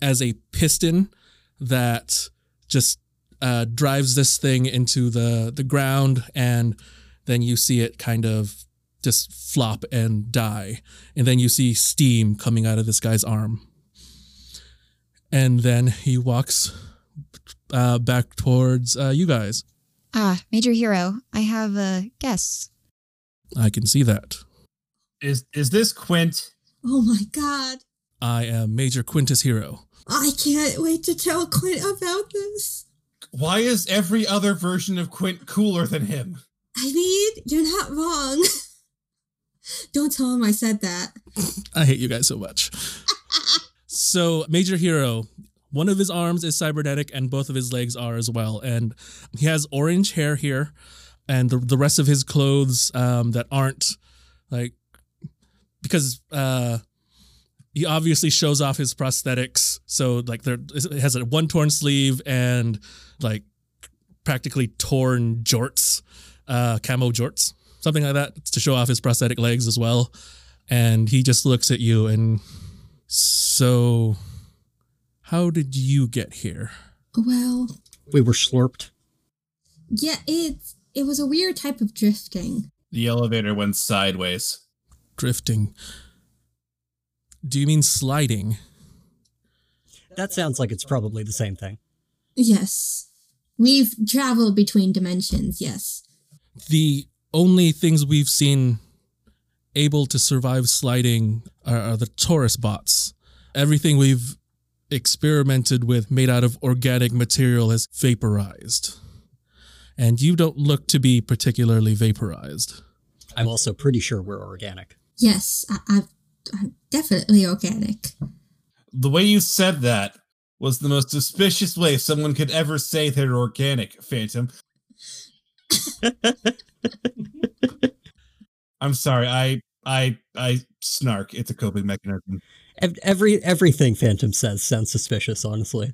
S6: as a piston that just uh, drives this thing into the the ground, and then you see it kind of just flop and die, and then you see steam coming out of this guy's arm, and then he walks uh, back towards uh, you guys.
S3: Ah, Major Hero, I have a guess.
S6: I can see that.
S2: Is is this Quint?
S7: Oh my god.
S6: I am Major Quintus Hero.
S7: I can't wait to tell Quint about this.
S2: Why is every other version of Quint cooler than him?
S7: I mean, you're not wrong. Don't tell him I said that.
S6: I hate you guys so much. so, Major Hero, One of his arms is cybernetic, and both of his legs are as well. And he has orange hair here, and the the rest of his clothes um, that aren't like because uh, he obviously shows off his prosthetics. So like there it has a one torn sleeve and like practically torn jorts, uh, camo jorts, something like that to show off his prosthetic legs as well. And he just looks at you and so how did you get here?
S7: Well,
S1: We were slurped.
S7: yeah, it it was a weird type of drifting.
S2: The elevator went sideways.
S6: Drifting. Do you mean sliding?
S1: That sounds like it's probably the same thing.
S7: Yes. We've traveled between dimensions, yes.
S6: the only things we've seen able to survive sliding are, are the Taurus bots. Everything we've experimented with made out of organic material has vaporized. And you don't look to be particularly vaporized.
S1: I'm also pretty sure we're organic.
S7: Yes, I, I, I'm definitely organic.
S2: The way you said that was the most suspicious way someone could ever say they're organic, Phantom. I'm sorry. I I I snark. It's a coping mechanism.
S1: Every everything Phantom says sounds suspicious, honestly.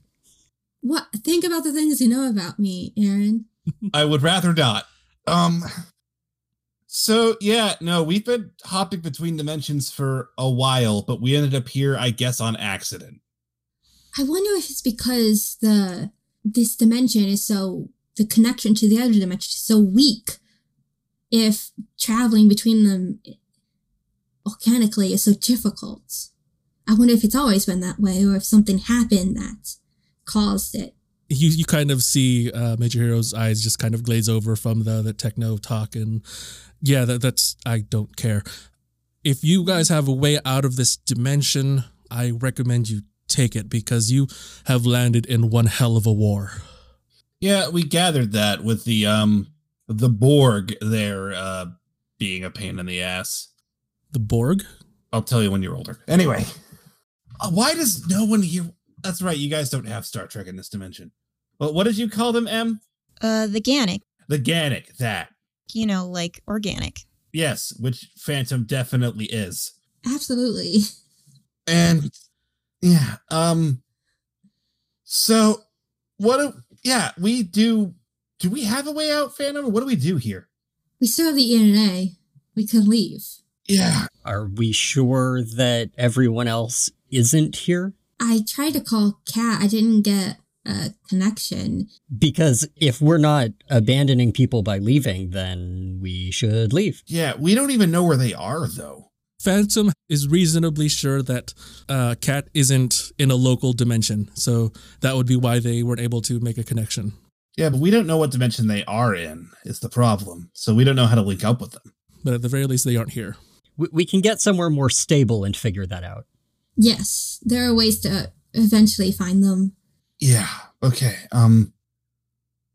S7: What? Think about the things you know about me, Aaron.
S2: I would rather not. Um so yeah, no, we've been hopping between dimensions for a while, but we ended up here, I guess, on accident.
S7: I wonder if it's because the this dimension is so the connection to the other dimension is so weak. If traveling between them organically is so difficult. I wonder if it's always been that way or if something happened that caused it.
S6: You, you kind of see uh, Major Hero's eyes just kind of glaze over from the, the techno talk. And yeah, that, that's, I don't care. If you guys have a way out of this dimension, I recommend you take it because you have landed in one hell of a war.
S2: Yeah, we gathered that with the um the Borg there uh being a pain in the ass.
S6: The Borg?
S2: I'll tell you when you're older. Anyway, uh, why does no one here? That's right, you guys don't have Star Trek in this dimension. Well, what did you call them, M?
S8: Uh, the Gannic,
S2: The Gannic. That
S8: you know, like organic.
S2: yes, which Phantom definitely is.
S7: Absolutely.
S2: And yeah, um, so what? Do, yeah, we do. Do we have a way out, Phantom? What do we do here?
S7: We still have the ENA. We could leave.
S2: Yeah,
S1: Are we sure that everyone else isn't here?
S7: I tried to call Cat. I didn't get a connection.
S1: Because if we're not abandoning people by leaving, then we should leave.
S2: yeah. We don't even know where they are, though.
S6: Phantom is reasonably sure that uh, Cat isn't in a local dimension. So that would be why they weren't able to make a connection.
S2: Yeah, but we don't know what dimension they are in. Is the problem? So we don't know how to link up with them.
S6: But at the very least, they aren't here.
S1: We, we can get somewhere more stable and figure that out.
S7: Yes, there are ways to eventually find them.
S2: Yeah. Okay. Um,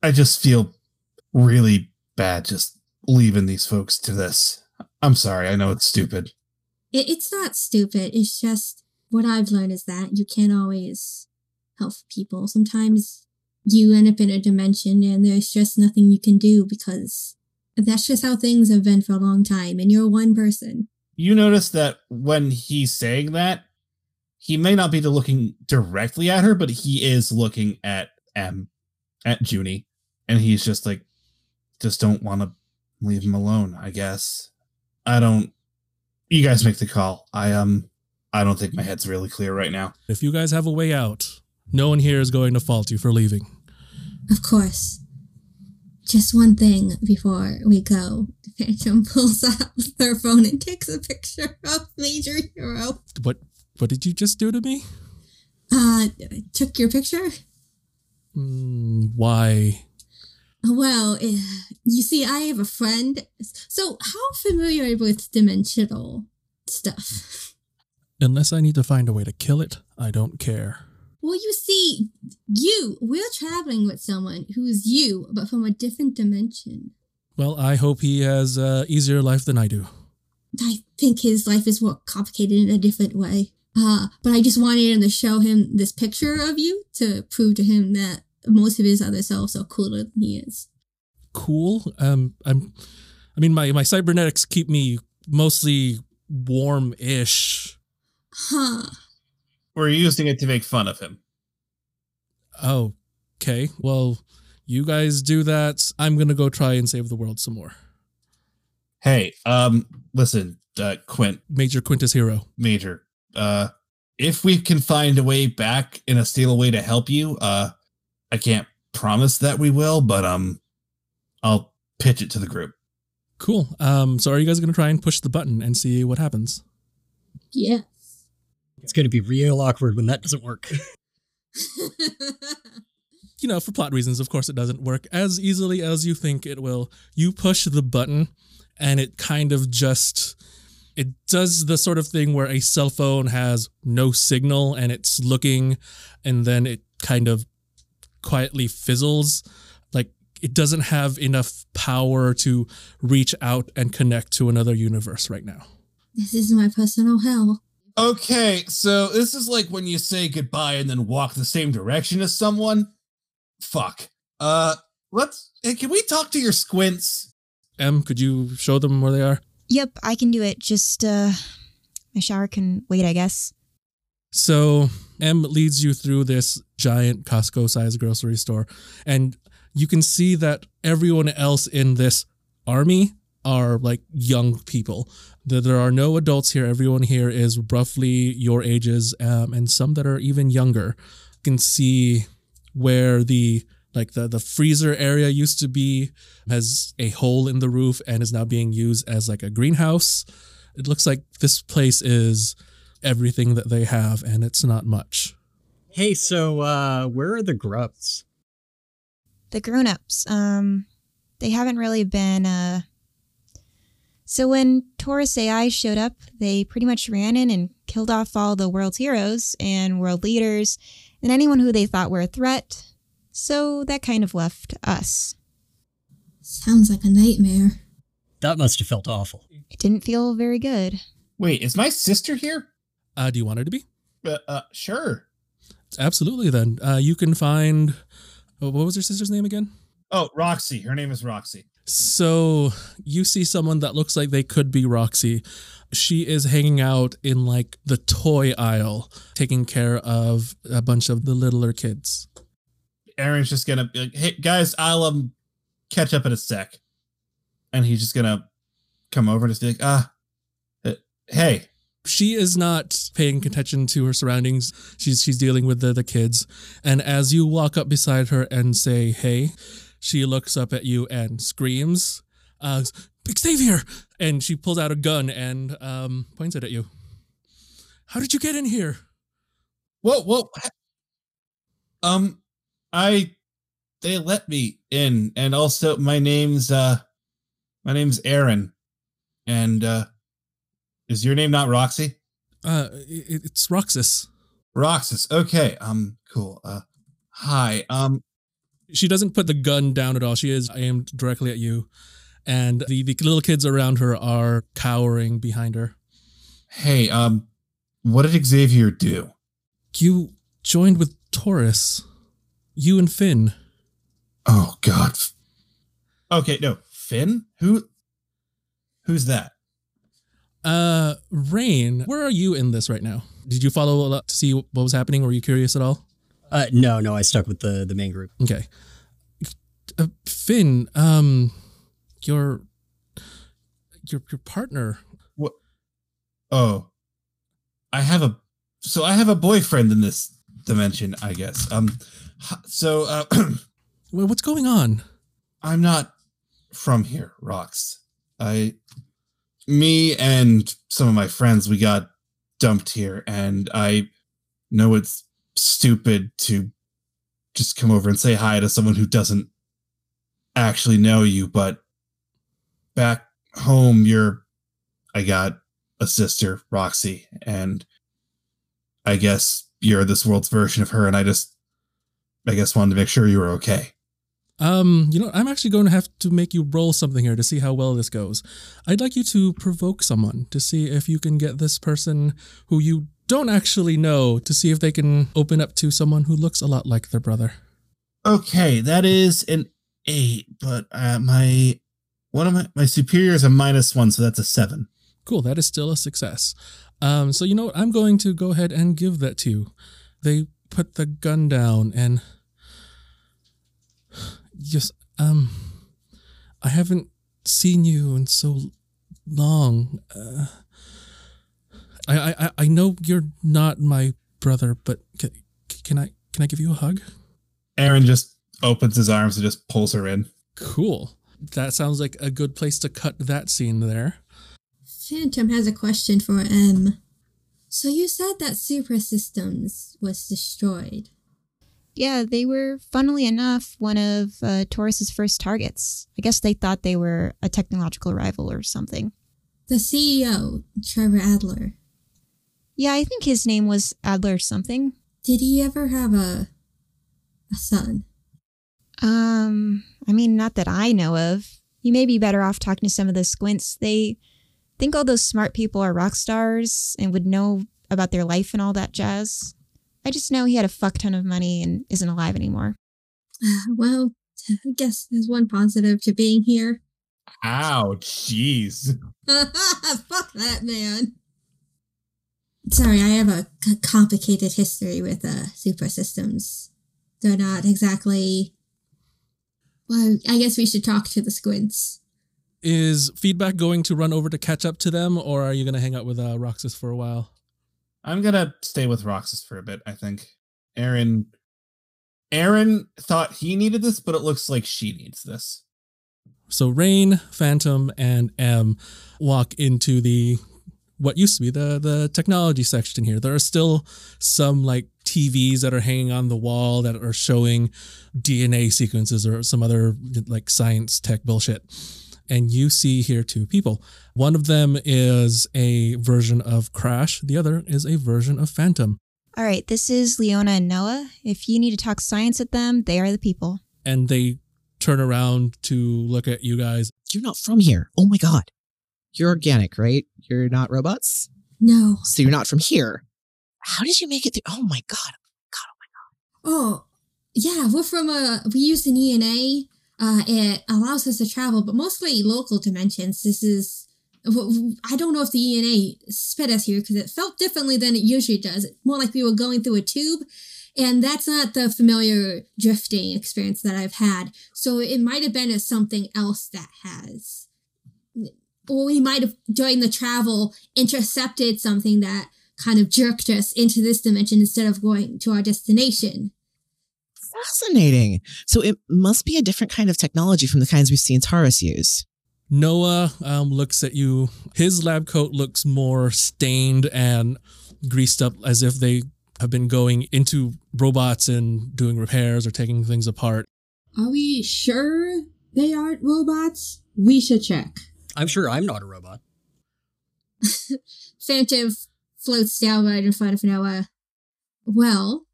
S2: I just feel really bad just leaving these folks to this. I'm sorry. I know it's stupid.
S7: It, it's not stupid. It's just what I've learned is that you can't always help people. Sometimes you end up in a dimension and there's just nothing you can do because that's just how things have been for a long time. And you're one person.
S2: You notice that when he's saying that, he may not be looking directly at her, but he is looking at M, at Junie, and he's just like, just don't want to leave him alone. I guess. I don't. You guys make the call. I um. I don't think my head's really clear right now.
S6: If you guys have a way out, no one here is going to fault you for leaving.
S7: Of course. Just one thing before we go. Phantom pulls out their phone and takes a picture of Major Hero.
S6: What what did you just do to me?
S7: Uh, took your picture?
S6: Mm, why?
S7: Well, eh, you see, I have a friend. So, how familiar are you with dimensional stuff?
S6: Unless I need to find a way to kill it, I don't care.
S7: Well, you see, you, we're traveling with someone who's you, but from a different dimension.
S6: Well, I hope he has a easier life than I do.
S7: I think his life is more complicated in a different way. Uh, but I just wanted him to show him this picture of you to prove to him that most of his other selves are cooler than he is.
S6: Cool. Um, I'm. I mean, my my cybernetics keep me mostly warm-ish.
S7: Huh.
S2: We're using it to make fun of him.
S6: Oh, okay. Well, you guys do that. I'm gonna go try and save the world some more.
S2: Hey, um, listen, uh, Quint,
S6: Major Quintus Hero.
S2: Major, uh, if we can find a way back in a stable way to help you, uh, I can't promise that we will, but um, I'll pitch it to the group.
S6: Cool. Um, so are you guys gonna try and push the button and see what happens?
S7: Yeah.
S1: It's going to be real awkward when that doesn't work.
S6: you know, for plot reasons, of course, it doesn't work as easily as you think it will. You push the button, and it kind of just it does the sort of thing where a cell phone has no signal and it's looking, and then it kind of quietly fizzles. Like it doesn't have enough power to reach out and connect to another universe right now.
S7: this is my personal hell.
S2: Okay, so this is like when you say goodbye and then walk the same direction as someone. Fuck. Uh, let's. Hey, can we talk to your squints?
S6: M, could you show them where they are?
S8: Yep, I can do it. Just uh my shower can wait, I guess.
S6: So M leads you through this giant Costco sized grocery store, and you can see that everyone else in this army are like young people. There are no adults here. Everyone here is roughly your ages, um, and some that are even younger. You can see where the like the, the freezer area used to be has a hole in the roof and is now being used as like a greenhouse. It looks like this place is everything that they have, and it's not much.
S1: hey, so uh, where are the grubs?
S8: The grown-ups, um they haven't really been uh so when Taurus AI showed up, they pretty much ran in and killed off all the world's heroes and world leaders and anyone who they thought were a threat. So that kind of left us.
S7: Sounds like a nightmare.
S1: That must have felt awful.
S8: It didn't feel very good.
S2: Wait, is my sister here?
S6: Uh, do you want her to be?
S2: Uh, uh sure.
S6: Absolutely. Then uh, you can find. oh, What was her sister's name again?
S2: Oh, Roxy. Her name is Roxy.
S6: So you see someone that looks like they could be Roxy. She is hanging out in like the toy aisle, taking care of a bunch of the littler kids.
S2: Aaron's just gonna be like, hey guys, I'll um catch up in a sec. And he's just gonna come over and just be like, ah, uh, hey,
S6: she is not paying attention to her surroundings. She's she's dealing with the, the kids. And as you walk up beside her and say, hey, she looks up at you and screams, uh, Xavier! And she pulls out a gun and um, points it at you. How did you get in here?
S2: whoa, whoa. Um, I they let me in, and also my name's uh my name's Aaron. And uh is your name not Roxy?
S6: Uh, it, it's Roxas.
S2: Roxas. Okay. Um, cool. Uh hi. Um,
S6: She doesn't put the gun down at all. She is aimed directly at you. And the, the little kids around her are cowering behind her.
S2: hey, um, what did Xavier do?
S6: You joined with Taurus. You and Finn.
S2: Oh God. Okay, no, Finn. Who? Who's that?
S6: Uh, Rain, where are you in this right now? Did you follow a lot to see what was happening? Were you curious at all?
S1: Uh, no, no, I stuck with the the main group.
S6: Okay. Uh, Finn, um, your your your partner.
S2: What? Oh, I have a. So I have a boyfriend in this dimension, I guess. Um, h- so uh,
S6: Well, What's going on?
S2: I'm not from here, Rox. I, me and some of my friends, we got dumped here, and I know it's stupid to just come over and say hi to someone who doesn't actually know you, but back home, you're, I got a sister, Roxy, and I guess you're this world's version of her, and I just, I guess, wanted to make sure you were okay.
S6: Um, you know, I'm actually going to have to make you roll something here to see how well this goes. I'd like you to provoke someone to see if you can get this person who you don't actually know to see if they can open up to someone who looks a lot like their brother.
S2: Okay, that is an eight, but uh, my one of my my superior is a minus one, so that's a seven.
S6: Cool, that is still a success. Um, so you know what? I'm going to go ahead and give that to you. They put the gun down and just um, I haven't seen you in so long. Uh, I, I I know you're not my brother, but can, can I can I give you a hug?
S2: Aaron just opens his arms and just pulls her in.
S6: Cool. That sounds like a good place to cut that scene there.
S7: Phantom has a question for M. So you said that Super Systems was destroyed.
S8: Yeah, they were, funnily enough, one of uh, Taurus's first targets. I guess they thought they were a technological rival or something.
S7: The CEO, Trevor Adler,
S8: Yeah, I think his name was Adler something.
S7: did he ever have a a son?
S8: Um, I mean, not that I know of. You may be better off talking to some of the squints. They think all those smart people are rock stars and would know about their life and all that jazz. I just know he had a fuck ton of money and isn't alive anymore.
S7: Well, I guess there's one positive to being here.
S2: Ow, jeez.
S7: Fuck that man. Sorry, I have a c- complicated history with uh, super systems. They're not exactly. Well, I guess we should talk to the squints.
S6: Is feedback going to run over to catch up to them, or are you going to hang out with uh, Roxas for a while?
S2: I'm gonna stay with Roxas for a bit. I think Aaron. Aaron thought he needed this, but it looks like she needs this.
S6: So Rain, Phantom, and M walk into the what used to be the the technology section here. There are still some like TVs that are hanging on the wall that are showing DNA sequences or some other like science tech bullshit. And you see here two people. One of them is a version of Crash, the other is a version of Phantom.
S8: All right, this is Leona and Noah. If you need to talk science with them, they are the people.
S6: And they turn around to look at you guys.
S9: You're not from here. Oh my god. You're organic, right? You're not robots?
S7: No.
S9: So you're not from here. How did you make it through? Oh my god.
S7: God, oh, my God. Oh, yeah, we're from a. We use an ENA. Uh, it allows us to travel, but mostly local dimensions. This is I don't know if the ENA sped us here because it felt differently than it usually does. More like we were going through a tube, and that's not the familiar drifting experience that I've had. So it might have been something else that has. Or we might have, during the travel, intercepted something that kind of jerked us into this dimension instead of going to our destination.
S9: Fascinating. So it must be a different kind of technology from the kinds we've seen Taurus use.
S6: Noah um, looks at you. His lab coat looks more stained and greased up as if they have been going into robots and doing repairs or taking things apart.
S10: Are we sure they aren't robots? We should check.
S1: I'm sure I'm not a robot.
S7: Phantom floats down right in front of Noah. Well,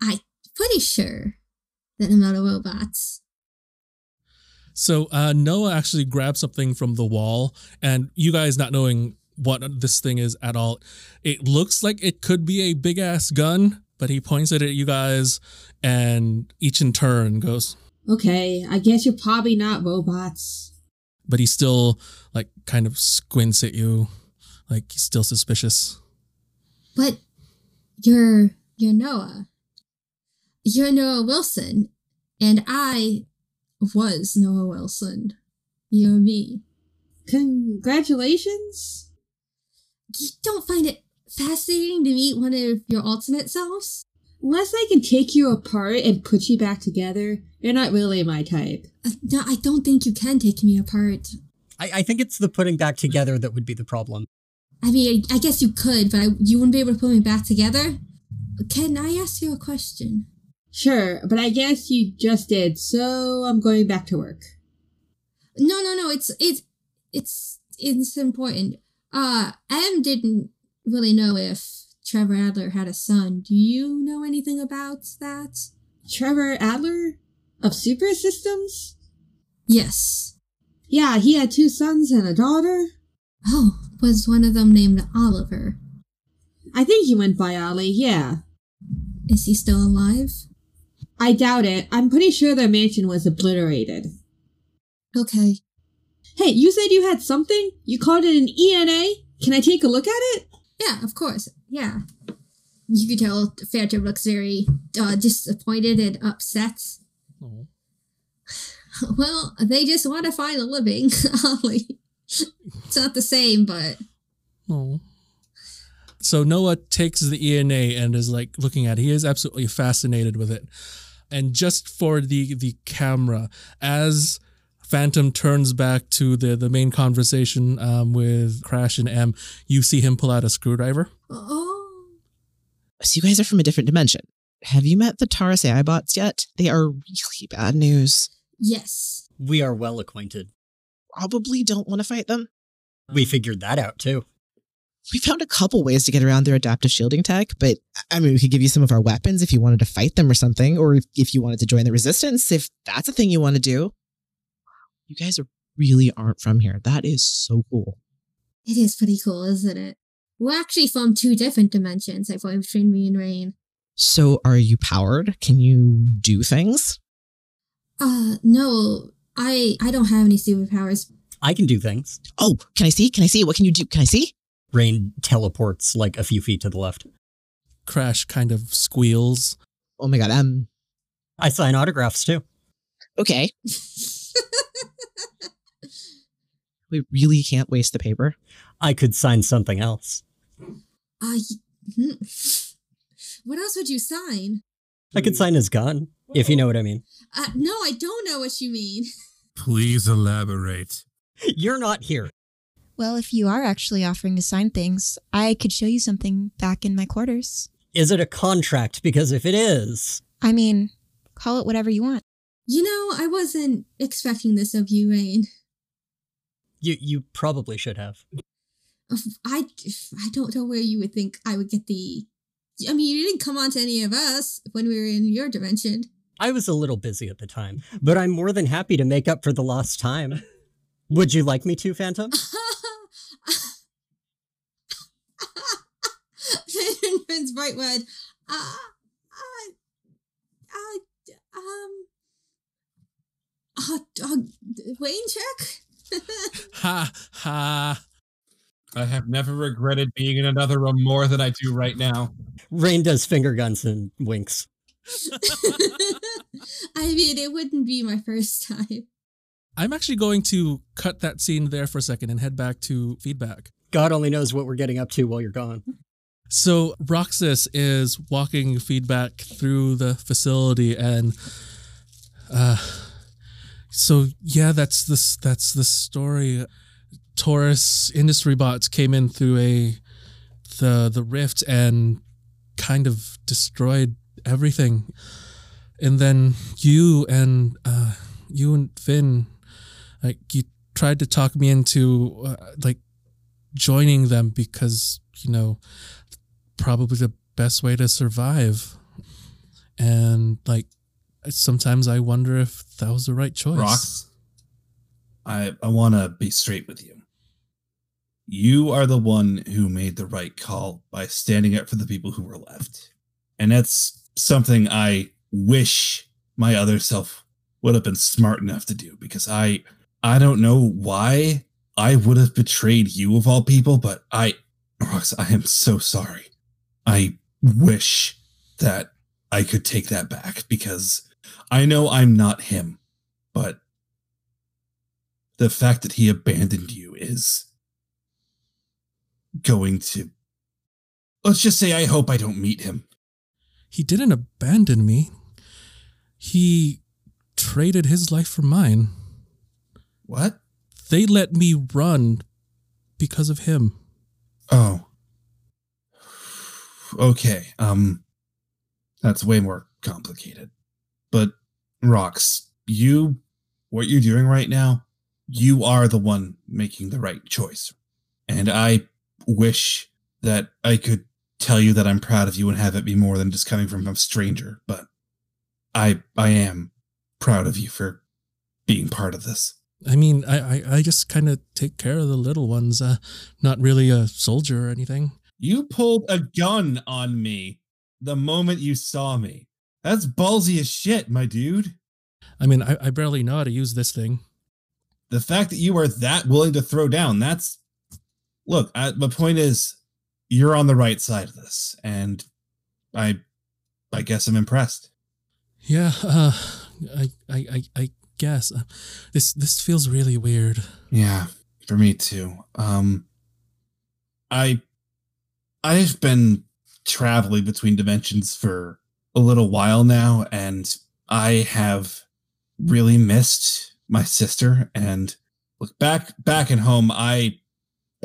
S7: I'm pretty sure that I'm not a robot.
S6: So uh, Noah actually grabs something from the wall, and you guys not knowing what this thing is at all, it looks like it could be a big ass gun, but he points it at you guys, and each in turn goes,
S10: Okay, I guess you're probably not robots.
S6: but he still like kind of squints at you, like he's still suspicious.
S7: But you're you're Noah. You're Noah Wilson, and I was Noah Wilson. You're me.
S10: Congratulations.
S7: You don't find it fascinating to meet one of your alternate selves?
S10: Unless I can take you apart and put you back together, you're not really my type.
S7: Uh, no, I don't think you can take me apart.
S1: I, I think it's the putting back together that would be the problem.
S7: I mean, I, I guess you could, but I, you wouldn't be able to put me back together. Can I ask you a question?
S10: Sure, but I guess you just did, so I'm going back to work.
S7: No, no, no. It's it's it's it's important. Uh, M didn't really know if Trevor Adler had a son. Do you know anything about that?
S10: Trevor Adler? Of Super Systems?
S7: Yes.
S10: Yeah, he had two sons and a daughter.
S7: Oh, was one of them named Oliver?
S10: I think he went by Ollie, yeah.
S7: Is he still alive?
S10: I doubt it. I'm pretty sure their mansion was obliterated.
S7: Okay.
S10: Hey, you said you had something? You called it an ENA? Can I take a look at it?
S7: Yeah, of course. Yeah. You could tell Phantom looks very uh, disappointed and upset.
S6: Oh.
S7: Well, they just want to find a living, Ollie. it's not the same, but
S6: Oh. So Noah takes the ENA and is like looking at it. He is absolutely fascinated with it. And just for the the camera, as Phantom turns back to the the main conversation um, with Crash and M, you see him pull out a screwdriver.
S7: oh,
S9: So you guys are from a different dimension. Have you met the Taurus AI bots yet? They are really bad news.
S7: yes.
S1: We are well acquainted.
S9: Probably don't want to fight them.
S1: We figured that out too.
S9: We found a couple ways to get around their adaptive shielding tech, but I mean, we could give you some of our weapons if you wanted to fight them or something, or if, if you wanted to join the resistance, if that's a thing you want to do. You guys are, really aren't from here. That is so cool.
S7: It is pretty cool, isn't it? We're actually from two different dimensions, I find between me and Rain.
S9: So, are you powered? Can you do things?
S7: Uh, no, I I don't have any superpowers.
S1: I can do things.
S9: Oh, can I see? Can I see? What can you do? Can I see?
S1: Rain teleports like a few feet to the left.
S6: Crash kind of squeals.
S9: Oh my god. Um.
S1: I sign autographs too.
S9: Okay. We really can't waste the paper.
S1: I could sign something else.
S7: Uh, y- hmm. what else would you sign?
S1: I could sign his gun, if you know what I mean.
S7: Uh, no, I don't know what you mean.
S2: Please elaborate.
S1: You're not here.
S8: Well, if you are actually offering to sign things, I could show you something back in my quarters.
S1: Is it a contract? Because if it is,
S8: I mean, call it whatever you want.
S7: You know, I wasn't expecting this of you, Rain.
S1: you you probably should have.
S7: I I don't know where you would think I would get the. I mean, you didn't come on to any of us when we were in your dimension.
S1: I was a little busy at the time, but I'm more than happy to make up for the lost time. Would you like me to, Phantom?
S7: Turns bright red. Uh, uh, uh, um, uh, uh, Wayne check.
S6: Ha ha.
S2: I have never regretted being in another room more than I do right now.
S1: Rain does finger guns and winks.
S7: I mean, it wouldn't be my first time.
S6: I'm actually going to cut that scene there for a second and head back to feedback.
S1: God only knows what we're getting up to while you're gone.
S6: So Roxas is walking feedback through the facility and uh so yeah, that's this that's the story. Taurus industry bots came in through a the the rift and kind of destroyed everything. And then you and uh you and Finn like you tried to talk me into uh, like joining them because you know probably the best way to survive and like sometimes i wonder if that was the right choice
S2: Rox, I, I want to be straight with you. You are the one who made the right call by standing up for the people who were left. And that's something I wish my other self would have been smart enough to do because I I don't know why I would have betrayed you of all people, but I Rox, I am so sorry. I wish that I could take that back because I know I'm not him, but the fact that he abandoned you is going to let's just say I hope I don't meet him.
S6: he didn't abandon me he traded his life for mine
S2: What?
S6: they let me run because of him
S2: Oh. Okay. Um that's way more complicated. But Rox, you what you're doing right now, you are the one making the right choice. And I wish that I could tell you that I'm proud of you and have it be more than just coming from a stranger, but I I am proud of you for being part of this.
S6: i mean i i, I just kind of take care of the little ones uh not really a soldier or anything
S2: You pulled a gun on me the moment you saw me. That's ballsy as shit, my dude.
S6: I mean, I, I barely know how to use this thing.
S2: The fact that you are that willing to throw down, that's. Look, I, my point is, you're on the right side of this, and I, I guess I'm impressed.
S6: Yeah, uh, I, I, I, I guess uh, this this feels really weird.
S2: Yeah, for me too. Um, I, I've been traveling between dimensions for a little while now, and I have really missed my sister. And look back back at home, I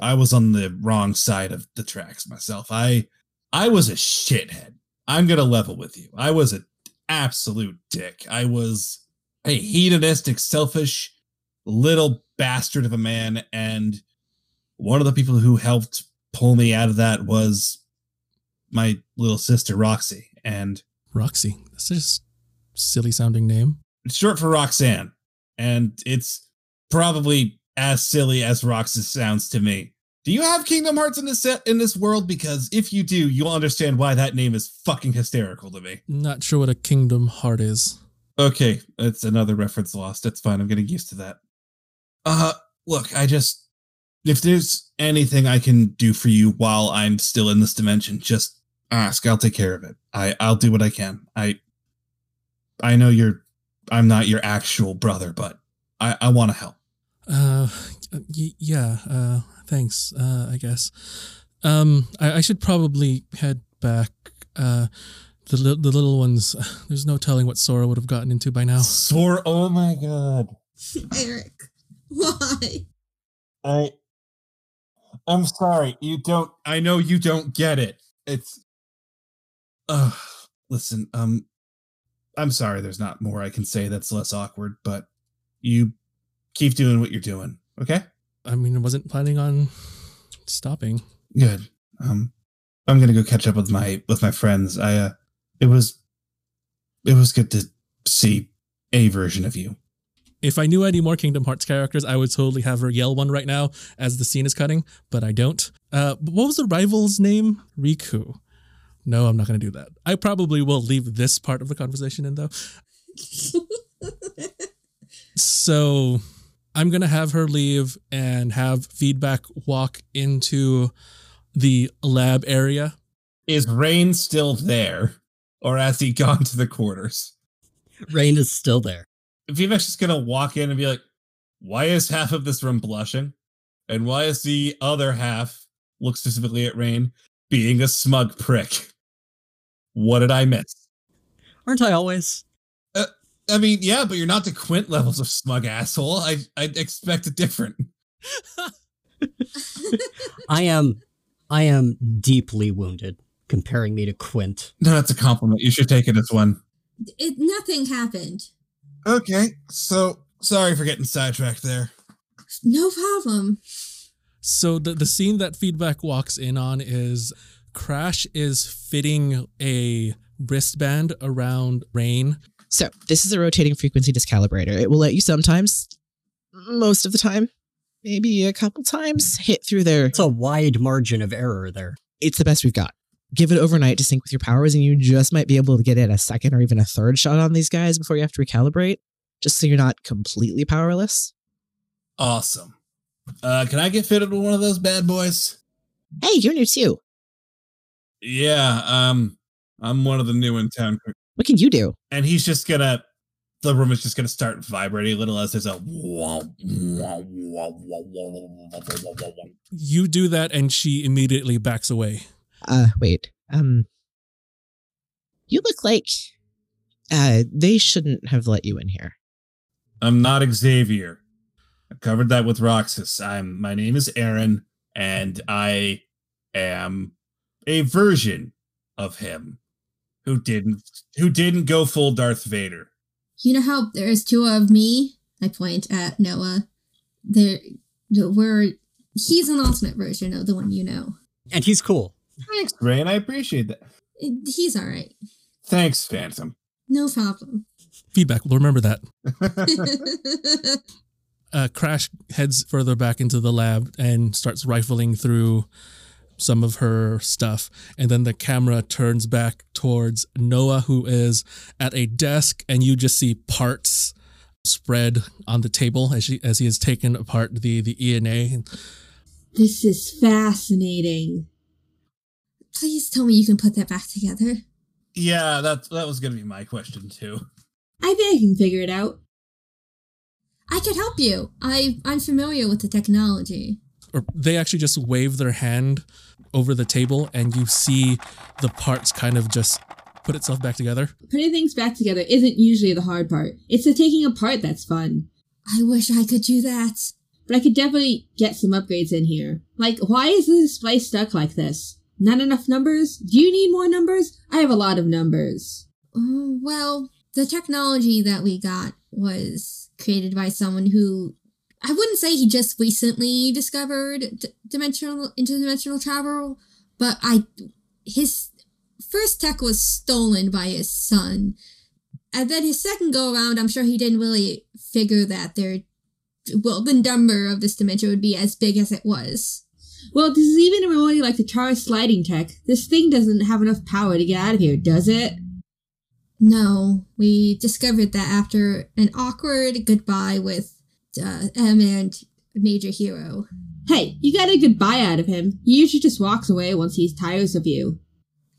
S2: I was on the wrong side of the tracks myself. I I was a shithead. I'm gonna level with you. I was an absolute dick. I was a hedonistic, selfish little bastard of a man, and one of the people who helped pull me out of that was my little sister Roxy. And
S6: Roxy, that's just silly sounding name.
S2: it's short for Roxanne, and it's probably as silly as Roxy sounds to me. Do you have Kingdom Hearts in this set in this world? Because if you do, you'll understand why that name is fucking hysterical to me.
S6: Not sure what a kingdom heart is.
S2: Okay, that's another reference lost. That's fine. I'm getting used to that. Uh, look, I just if there's anything I can do for you while I'm still in this dimension, just ask. I'll take care of it. I I'll do what I can. I I know you're I'm not your actual brother, but I I want to help.
S6: Uh, y- yeah. Uh, thanks. Uh, I guess. Um, I, I should probably head back. Uh, the li- the little ones. There's no telling what Sora would have gotten into by now.
S2: Sore. Oh my god.
S7: Eric, why?
S2: I I'm sorry. You don't I know you don't get it. It's uh listen, um I'm sorry there's not more I can say that's less awkward, but you keep doing what you're doing, okay?
S6: I mean, I wasn't planning on stopping.
S2: Good. Um I'm going to go catch up with my with my friends. I uh it was it was good to see a version of you.
S6: If I knew any more Kingdom Hearts characters, I would totally have her yell one right now as the scene is cutting, but I don't. Uh, what was the rival's name? Riku. No, I'm not going to do that. I probably will leave this part of the conversation in though. so I'm going to have her leave and have feedback walk into the lab area.
S2: Is Rain still there or has he gone to the quarters?
S1: Rain is still there.
S2: Feedback's just gonna walk in and be like, "Why is half of this room blushing, and why is the other half look specifically at Rain being a smug prick? What did I miss?
S1: Aren't I always?
S2: Uh, I mean, yeah, but you're not to Quint levels of smug asshole. I I'd expect it different.
S1: I am I am deeply wounded comparing me to Quint.
S2: No, that's a compliment. You should take it as one.
S7: It, nothing happened.
S2: Okay, so sorry for getting sidetracked there.
S7: No problem.
S6: So the the scene that feedback walks in on is Crash is fitting a wristband around Rain.
S9: So this is a rotating frequency discalibrator. It will let you sometimes, most of the time, maybe a couple times, hit through their.
S1: It's a wide margin of error there.
S9: It's the best we've got. Give it overnight to sync with your powers, and you just might be able to get in a second or even a third shot on these guys before you have to recalibrate, just so you're not completely powerless.
S2: Awesome. Uh, can I get fitted with one of those bad boys?
S9: Hey, you're new too.
S2: Yeah, um, I'm one of the new in town.
S9: What can you do?
S2: And he's just gonna, the room is just gonna start vibrating a little as there's a.
S6: You do that, and she immediately backs away.
S9: Uh, wait. Um, you look like. Uh, they shouldn't have let you in here.
S2: I'm not Xavier. I covered that with Roxas. I'm. My name is Aaron, and I am a version of him who didn't who didn't go full Darth Vader.
S7: You know how there's two of me? I point at Noah. There, we're he's an alternate version of the one you know.
S1: And he's cool.
S2: Thanks, Rain. I appreciate that.
S7: He's all right.
S2: Thanks, Phantom.
S7: No problem.
S6: Feedback. We'll remember that. uh, Crash heads further back into the lab and starts rifling through some of her stuff. And then the camera turns back towards Noah, who is at a desk, and you just see parts spread on the table as, she, as he has taken apart the, the ENA.
S10: This is fascinating.
S7: Please tell me you can put that back together.
S2: Yeah, that that was gonna be my question too.
S10: I think I can figure it out.
S7: I could help you. I I'm familiar with the technology.
S6: Or they actually just wave their hand over the table, and you see the parts kind of just put itself back together.
S10: Putting things back together isn't usually the hard part. It's the taking apart that's fun.
S7: I wish I could do that.
S10: But I could definitely get some upgrades in here. Like, why is the display stuck like this? Not enough numbers? Do you need more numbers? I have a lot of numbers.
S7: Oh, well, the technology that we got was created by someone who I wouldn't say he just recently discovered d- dimensional interdimensional travel, but I his first tech was stolen by his son. And then his second go around, I'm sure he didn't really figure that there well, the number of this dimension would be as big as it was.
S10: Well, this is even remotely like the Charis sliding tech. This thing doesn't have enough power to get out of here, does it?
S7: No, we discovered that after an awkward goodbye with uh, M and Major Hero.
S10: Hey, you got a goodbye out of him. He usually just walks away once he tires of you.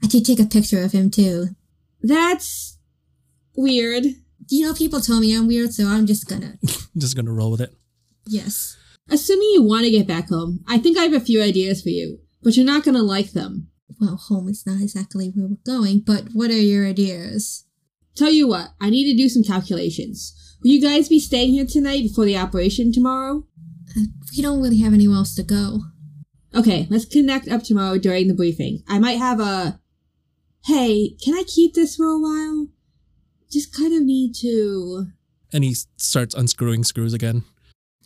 S7: I did take a picture of him too.
S10: That's weird.
S7: You know, people tell me I'm weird, so I'm just gonna.
S6: just gonna roll with it.
S7: Yes.
S10: Assuming you want to get back home, I think I have a few ideas for you, but you're not gonna like them.
S7: Well, home is not exactly where we're going, but what are your ideas?
S10: Tell you what, I need to do some calculations. Will you guys be staying here tonight before the operation tomorrow?
S7: Uh, we don't really have anywhere else to go.
S10: Okay, let's connect up tomorrow during the briefing. I might have a. Hey, can I keep this for a while? Just kind of need to.
S6: And he starts unscrewing screws again.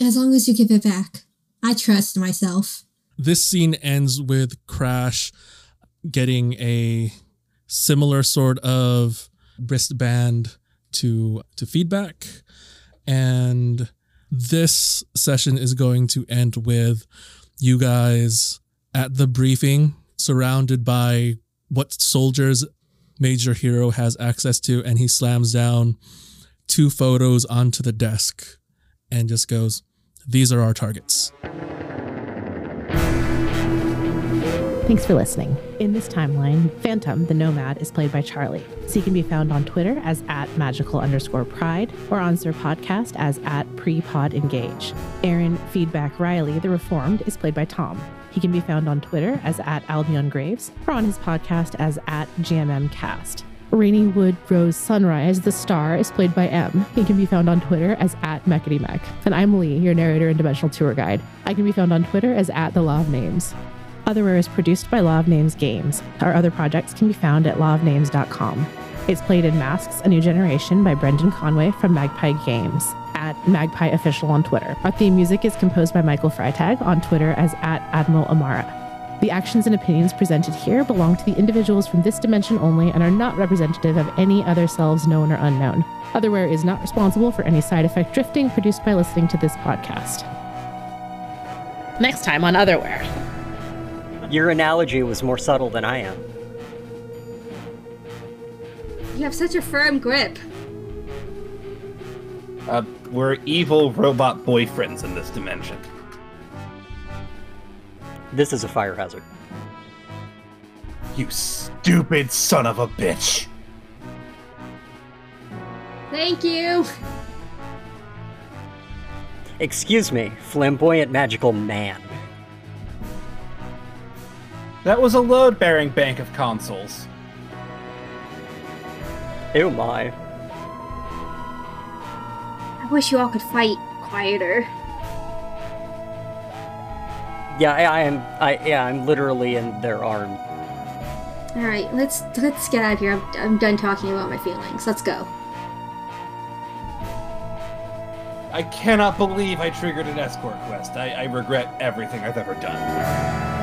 S7: As long as you give it back. I trust myself.
S6: This scene ends with Crash getting a similar sort of wristband to to feedback and this session is going to end with you guys at the briefing surrounded by what soldiers major hero has access to and he slams down two photos onto the desk and just goes these are our targets
S11: Thanks for listening. In this timeline, Phantom, the Nomad, is played by Charlie. So he can be found on Twitter as at magical underscore pride or on Sir Podcast as at prepod engage. Aaron Feedback Riley, the Reformed, is played by Tom. He can be found on Twitter as at Albion Graves or on his podcast as at GMMcast. Rainy Wood Rose Sunrise, the star, is played by M. He can be found on Twitter as at Mechity Mech. And I'm Lee, your narrator and dimensional tour guide. I can be found on Twitter as at The Law of Names. Otherware is produced by Law of Names Games. Our other projects can be found at lawofnames.com. It's played in Masks, A New Generation by Brendan Conway from Magpie Games at Magpie Official on Twitter. Our theme music is composed by Michael Freitag on Twitter as at Admiral Amara. The actions and opinions presented here belong to the individuals from this dimension only and are not representative of any other selves known or unknown. Otherware is not responsible for any side effect drifting produced by listening to this podcast. Next time on Otherware.
S1: Your analogy was more subtle than I am.
S5: You have such a firm grip.
S12: Uh, we're evil robot boyfriends in this dimension.
S1: This is a fire hazard.
S12: You stupid son of a bitch.
S5: Thank you.
S1: Excuse me, flamboyant magical man.
S12: That was a load bearing bank of consoles.
S1: Oh my.
S5: I wish you all could fight quieter.
S1: Yeah, I, I am. I yeah, I'm literally in their arm.
S5: All right, let's let's get out of here. I'm, I'm done talking about my feelings. Let's go.
S12: I cannot believe I triggered an escort quest. I, I regret everything I've ever done.